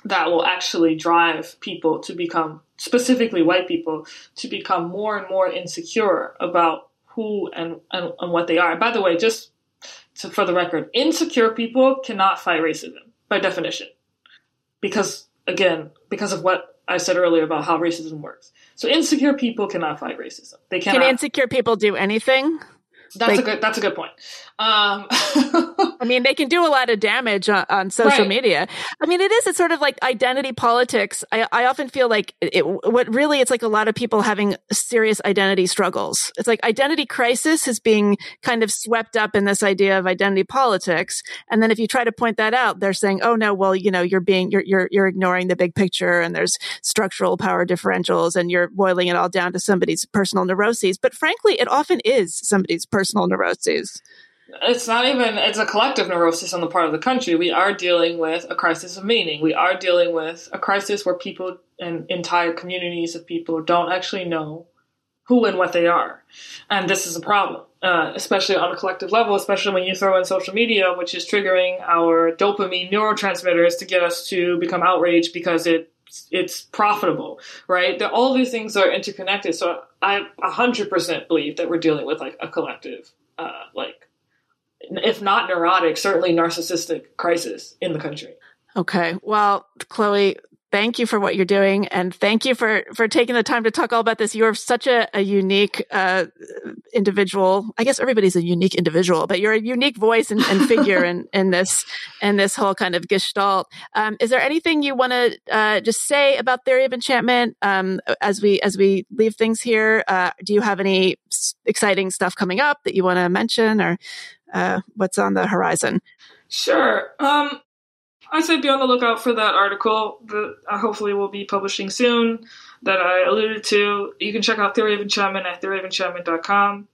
that will actually drive people to become specifically white people to become more and more insecure about who and, and, and what they are. And by the way, just to, for the record, insecure people cannot fight racism by definition. Because, again, because of what I said earlier about how racism works. So insecure people cannot fight racism. They cannot. Can insecure people do anything? That's like, a good. That's a good point. Um, I mean, they can do a lot of damage on, on social right. media. I mean, it is. It's sort of like identity politics. I, I often feel like it, what really it's like a lot of people having serious identity struggles. It's like identity crisis is being kind of swept up in this idea of identity politics. And then if you try to point that out, they're saying, "Oh no, well, you know, you're being you're you're you're ignoring the big picture, and there's structural power differentials, and you're boiling it all down to somebody's personal neuroses." But frankly, it often is somebody's personal personal neuroses. It's not even, it's a collective neurosis on the part of the country. We are dealing with a crisis of meaning. We are dealing with a crisis where people and entire communities of people don't actually know who and what they are. And this is a problem, uh, especially on a collective level, especially when you throw in social media, which is triggering our dopamine neurotransmitters to get us to become outraged because it it's profitable, right? That all these things are interconnected. So I a hundred percent believe that we're dealing with like a collective, uh, like if not neurotic, certainly narcissistic crisis in the country. Okay. Well, Chloé, thank you for what you're doing and thank you for for taking the time to talk all about this. You're such a, a unique uh, individual. I guess everybody's a unique individual but you're a unique voice and, and figure in, in this in this whole kind of gestalt. Um, is there anything you want to uh, just say about theory of enchantment um, as we as we leave things here? Uh, do you have any exciting stuff coming up that you want to mention or uh, what's on the horizon? Sure. Um, I say be on the lookout for that article that I hopefully will be publishing soon that I alluded to. You can check out Theory of Enchantment at theoryofenchantment.com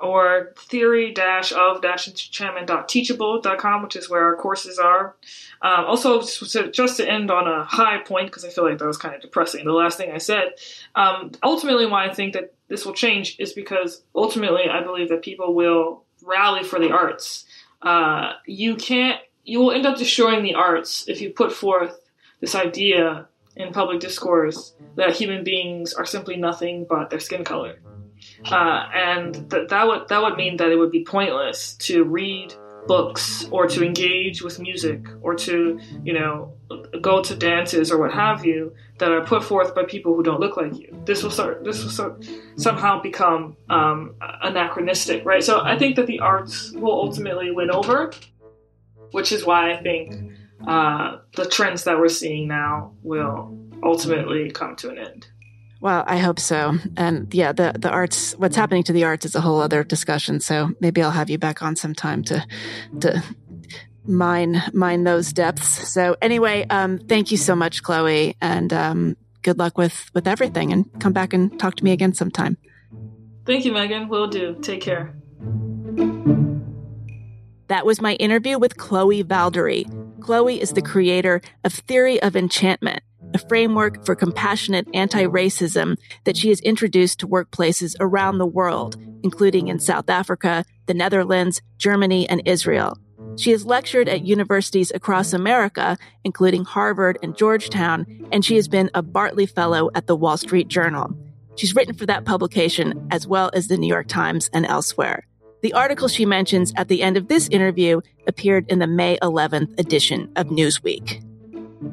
or theory-of-enchantment.teachable.com, which is where our courses are. Um, also, just to end on a high point, because I feel like that was kind of depressing, the last thing I said, um, ultimately why I think that this will change is because ultimately I believe that people will rally for the arts. Uh, you can't you will end up destroying the arts if you put forth this idea in public discourse that human beings are simply nothing but their skin color. Uh, and th- that would that would mean that it would be pointless to read books or to engage with music or to, you know, go to dances or what have you that are put forth by people who don't look like you. This will start. This will start, somehow become um, anachronistic, right? So I think that the arts will ultimately win over, which is why I think uh, the trends that we're seeing now will ultimately come to an end. Well, I hope so. And yeah, the, the arts, what's happening to the arts is a whole other discussion. So maybe I'll have you back on sometime to, to mine, mine those depths. So anyway, um, thank you so much, Chloé. And, um, good luck with, with everything and come back and talk to me again sometime. Thank you, Meghan. Will do. Take care. That was my interview with Chloé Valdary. Chloé is the creator of Theory of Enchantment a framework for compassionate anti-racism that she has introduced to workplaces around the world, including in South Africa, the Netherlands, Germany, and Israel. She has lectured at universities across America, including Harvard and Georgetown, and she has been a Bartley Fellow at the Wall Street Journal. She's written for that publication as well as the New York Times and elsewhere. The article she mentions at the end of this interview appeared in the May 11th edition of Newsweek.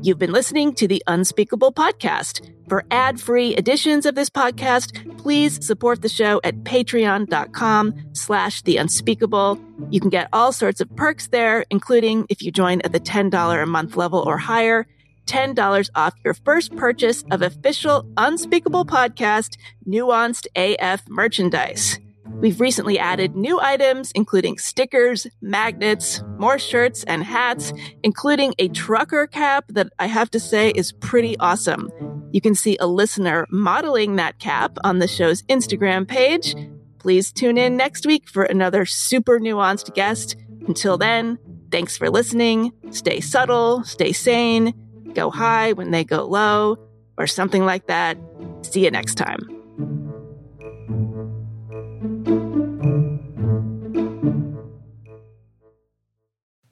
You've been listening to the Unspeakable Podcast. For ad-free editions of this podcast, please support the show at patreon.com slash the unspeakable. You can get all sorts of perks there, including if you join at the $10 a month level or higher, $10 off your first purchase of official Unspeakable Podcast Nuanced AF merchandise. We've recently added new items, including stickers, magnets, more shirts and hats, including a trucker cap that I have to say is pretty awesome. You can see a listener modeling that cap on the show's Instagram page. Please tune in next week for another super nuanced guest. Until then, thanks for listening. Stay subtle, stay sane, go high when they go low, or something like that. See you next time.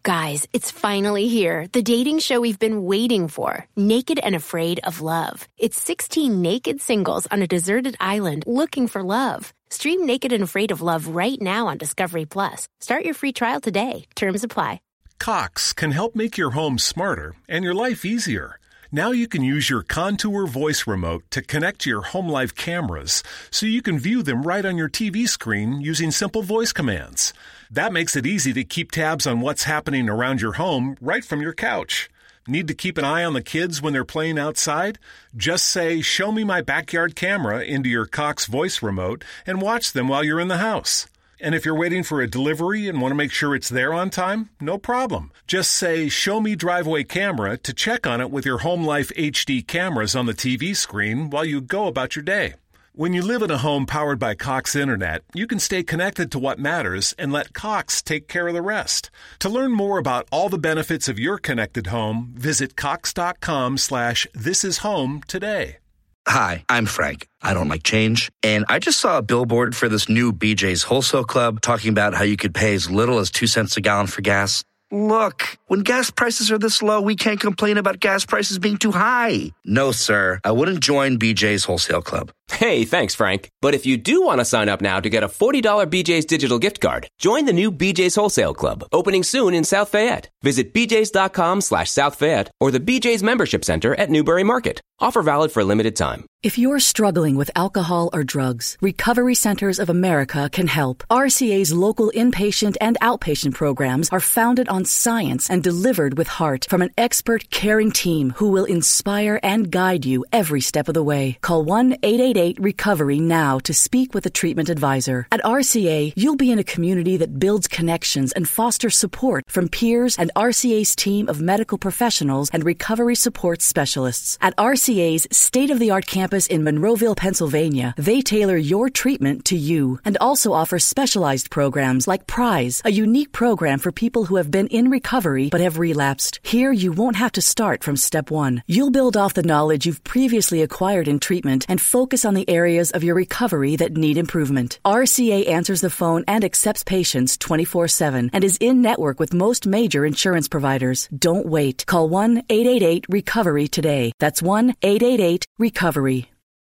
Guys, it's finally here. The dating show we've been waiting for. Naked and Afraid of Love. It's 16 naked singles on a deserted island looking for love. Stream Naked and Afraid of Love right now on Discovery Plus. Start your free trial today. Terms apply. Cox can help make your home smarter and your life easier. Now you can use your Contour voice remote to connect to your home life cameras so you can view them right on your TV screen using simple voice commands. That makes it easy to keep tabs on what's happening around your home right from your couch. Need to keep an eye on the kids when they're playing outside? Just say, Show me my backyard camera into your Cox voice remote and watch them while you're in the house. And if you're waiting for a delivery and want to make sure it's there on time, no problem. Just say, Show me driveway camera to check on it with your Home Life HD cameras on the TV screen while you go about your day. When you live in a home powered by Cox Internet, you can stay connected to what matters and let Cox take care of the rest. To learn more about all the benefits of your connected home, visit cox.com slash this is home today. Hi, I'm Frank. I don't like change. And I just saw a billboard for this new BJ's Wholesale Club talking about how you could pay as little as two cents a gallon for gas. Look, when gas prices are this low, we can't complain about gas prices being too high. No, sir, I wouldn't join BJ's Wholesale Club. Hey, thanks, Frank. But if you do want to sign up now to get a $40 BJ's digital gift card, join the new BJ's Wholesale Club, opening soon in South Fayette. Visit bjs.com slash South Fayette or the BJ's Membership Center at Newbury Market. Offer valid for a limited time. If you're struggling with alcohol or drugs, Recovery Centers of America can help. RCA's local inpatient and outpatient programs are founded on science and delivered with heart from an expert caring team who will inspire and guide you every step of the way. Call 1 888 Recovery now to speak with a treatment advisor. At RCA, you'll be in a community that builds connections and fosters support from peers and RCA's team of medical professionals and recovery support specialists. At RCA's state of the art campus, in Monroeville, Pennsylvania, they tailor your treatment to you and also offer specialized programs like Prize, a unique program for people who have been in recovery but have relapsed. Here, you won't have to start from step one. You'll build off the knowledge you've previously acquired in treatment and on the areas of your recovery that need improvement. RCA answers the phone and accepts patients 24 7 and is in network with most major insurance providers. Don't wait. Call 1 888 Recovery today. That's 1 888 Recovery.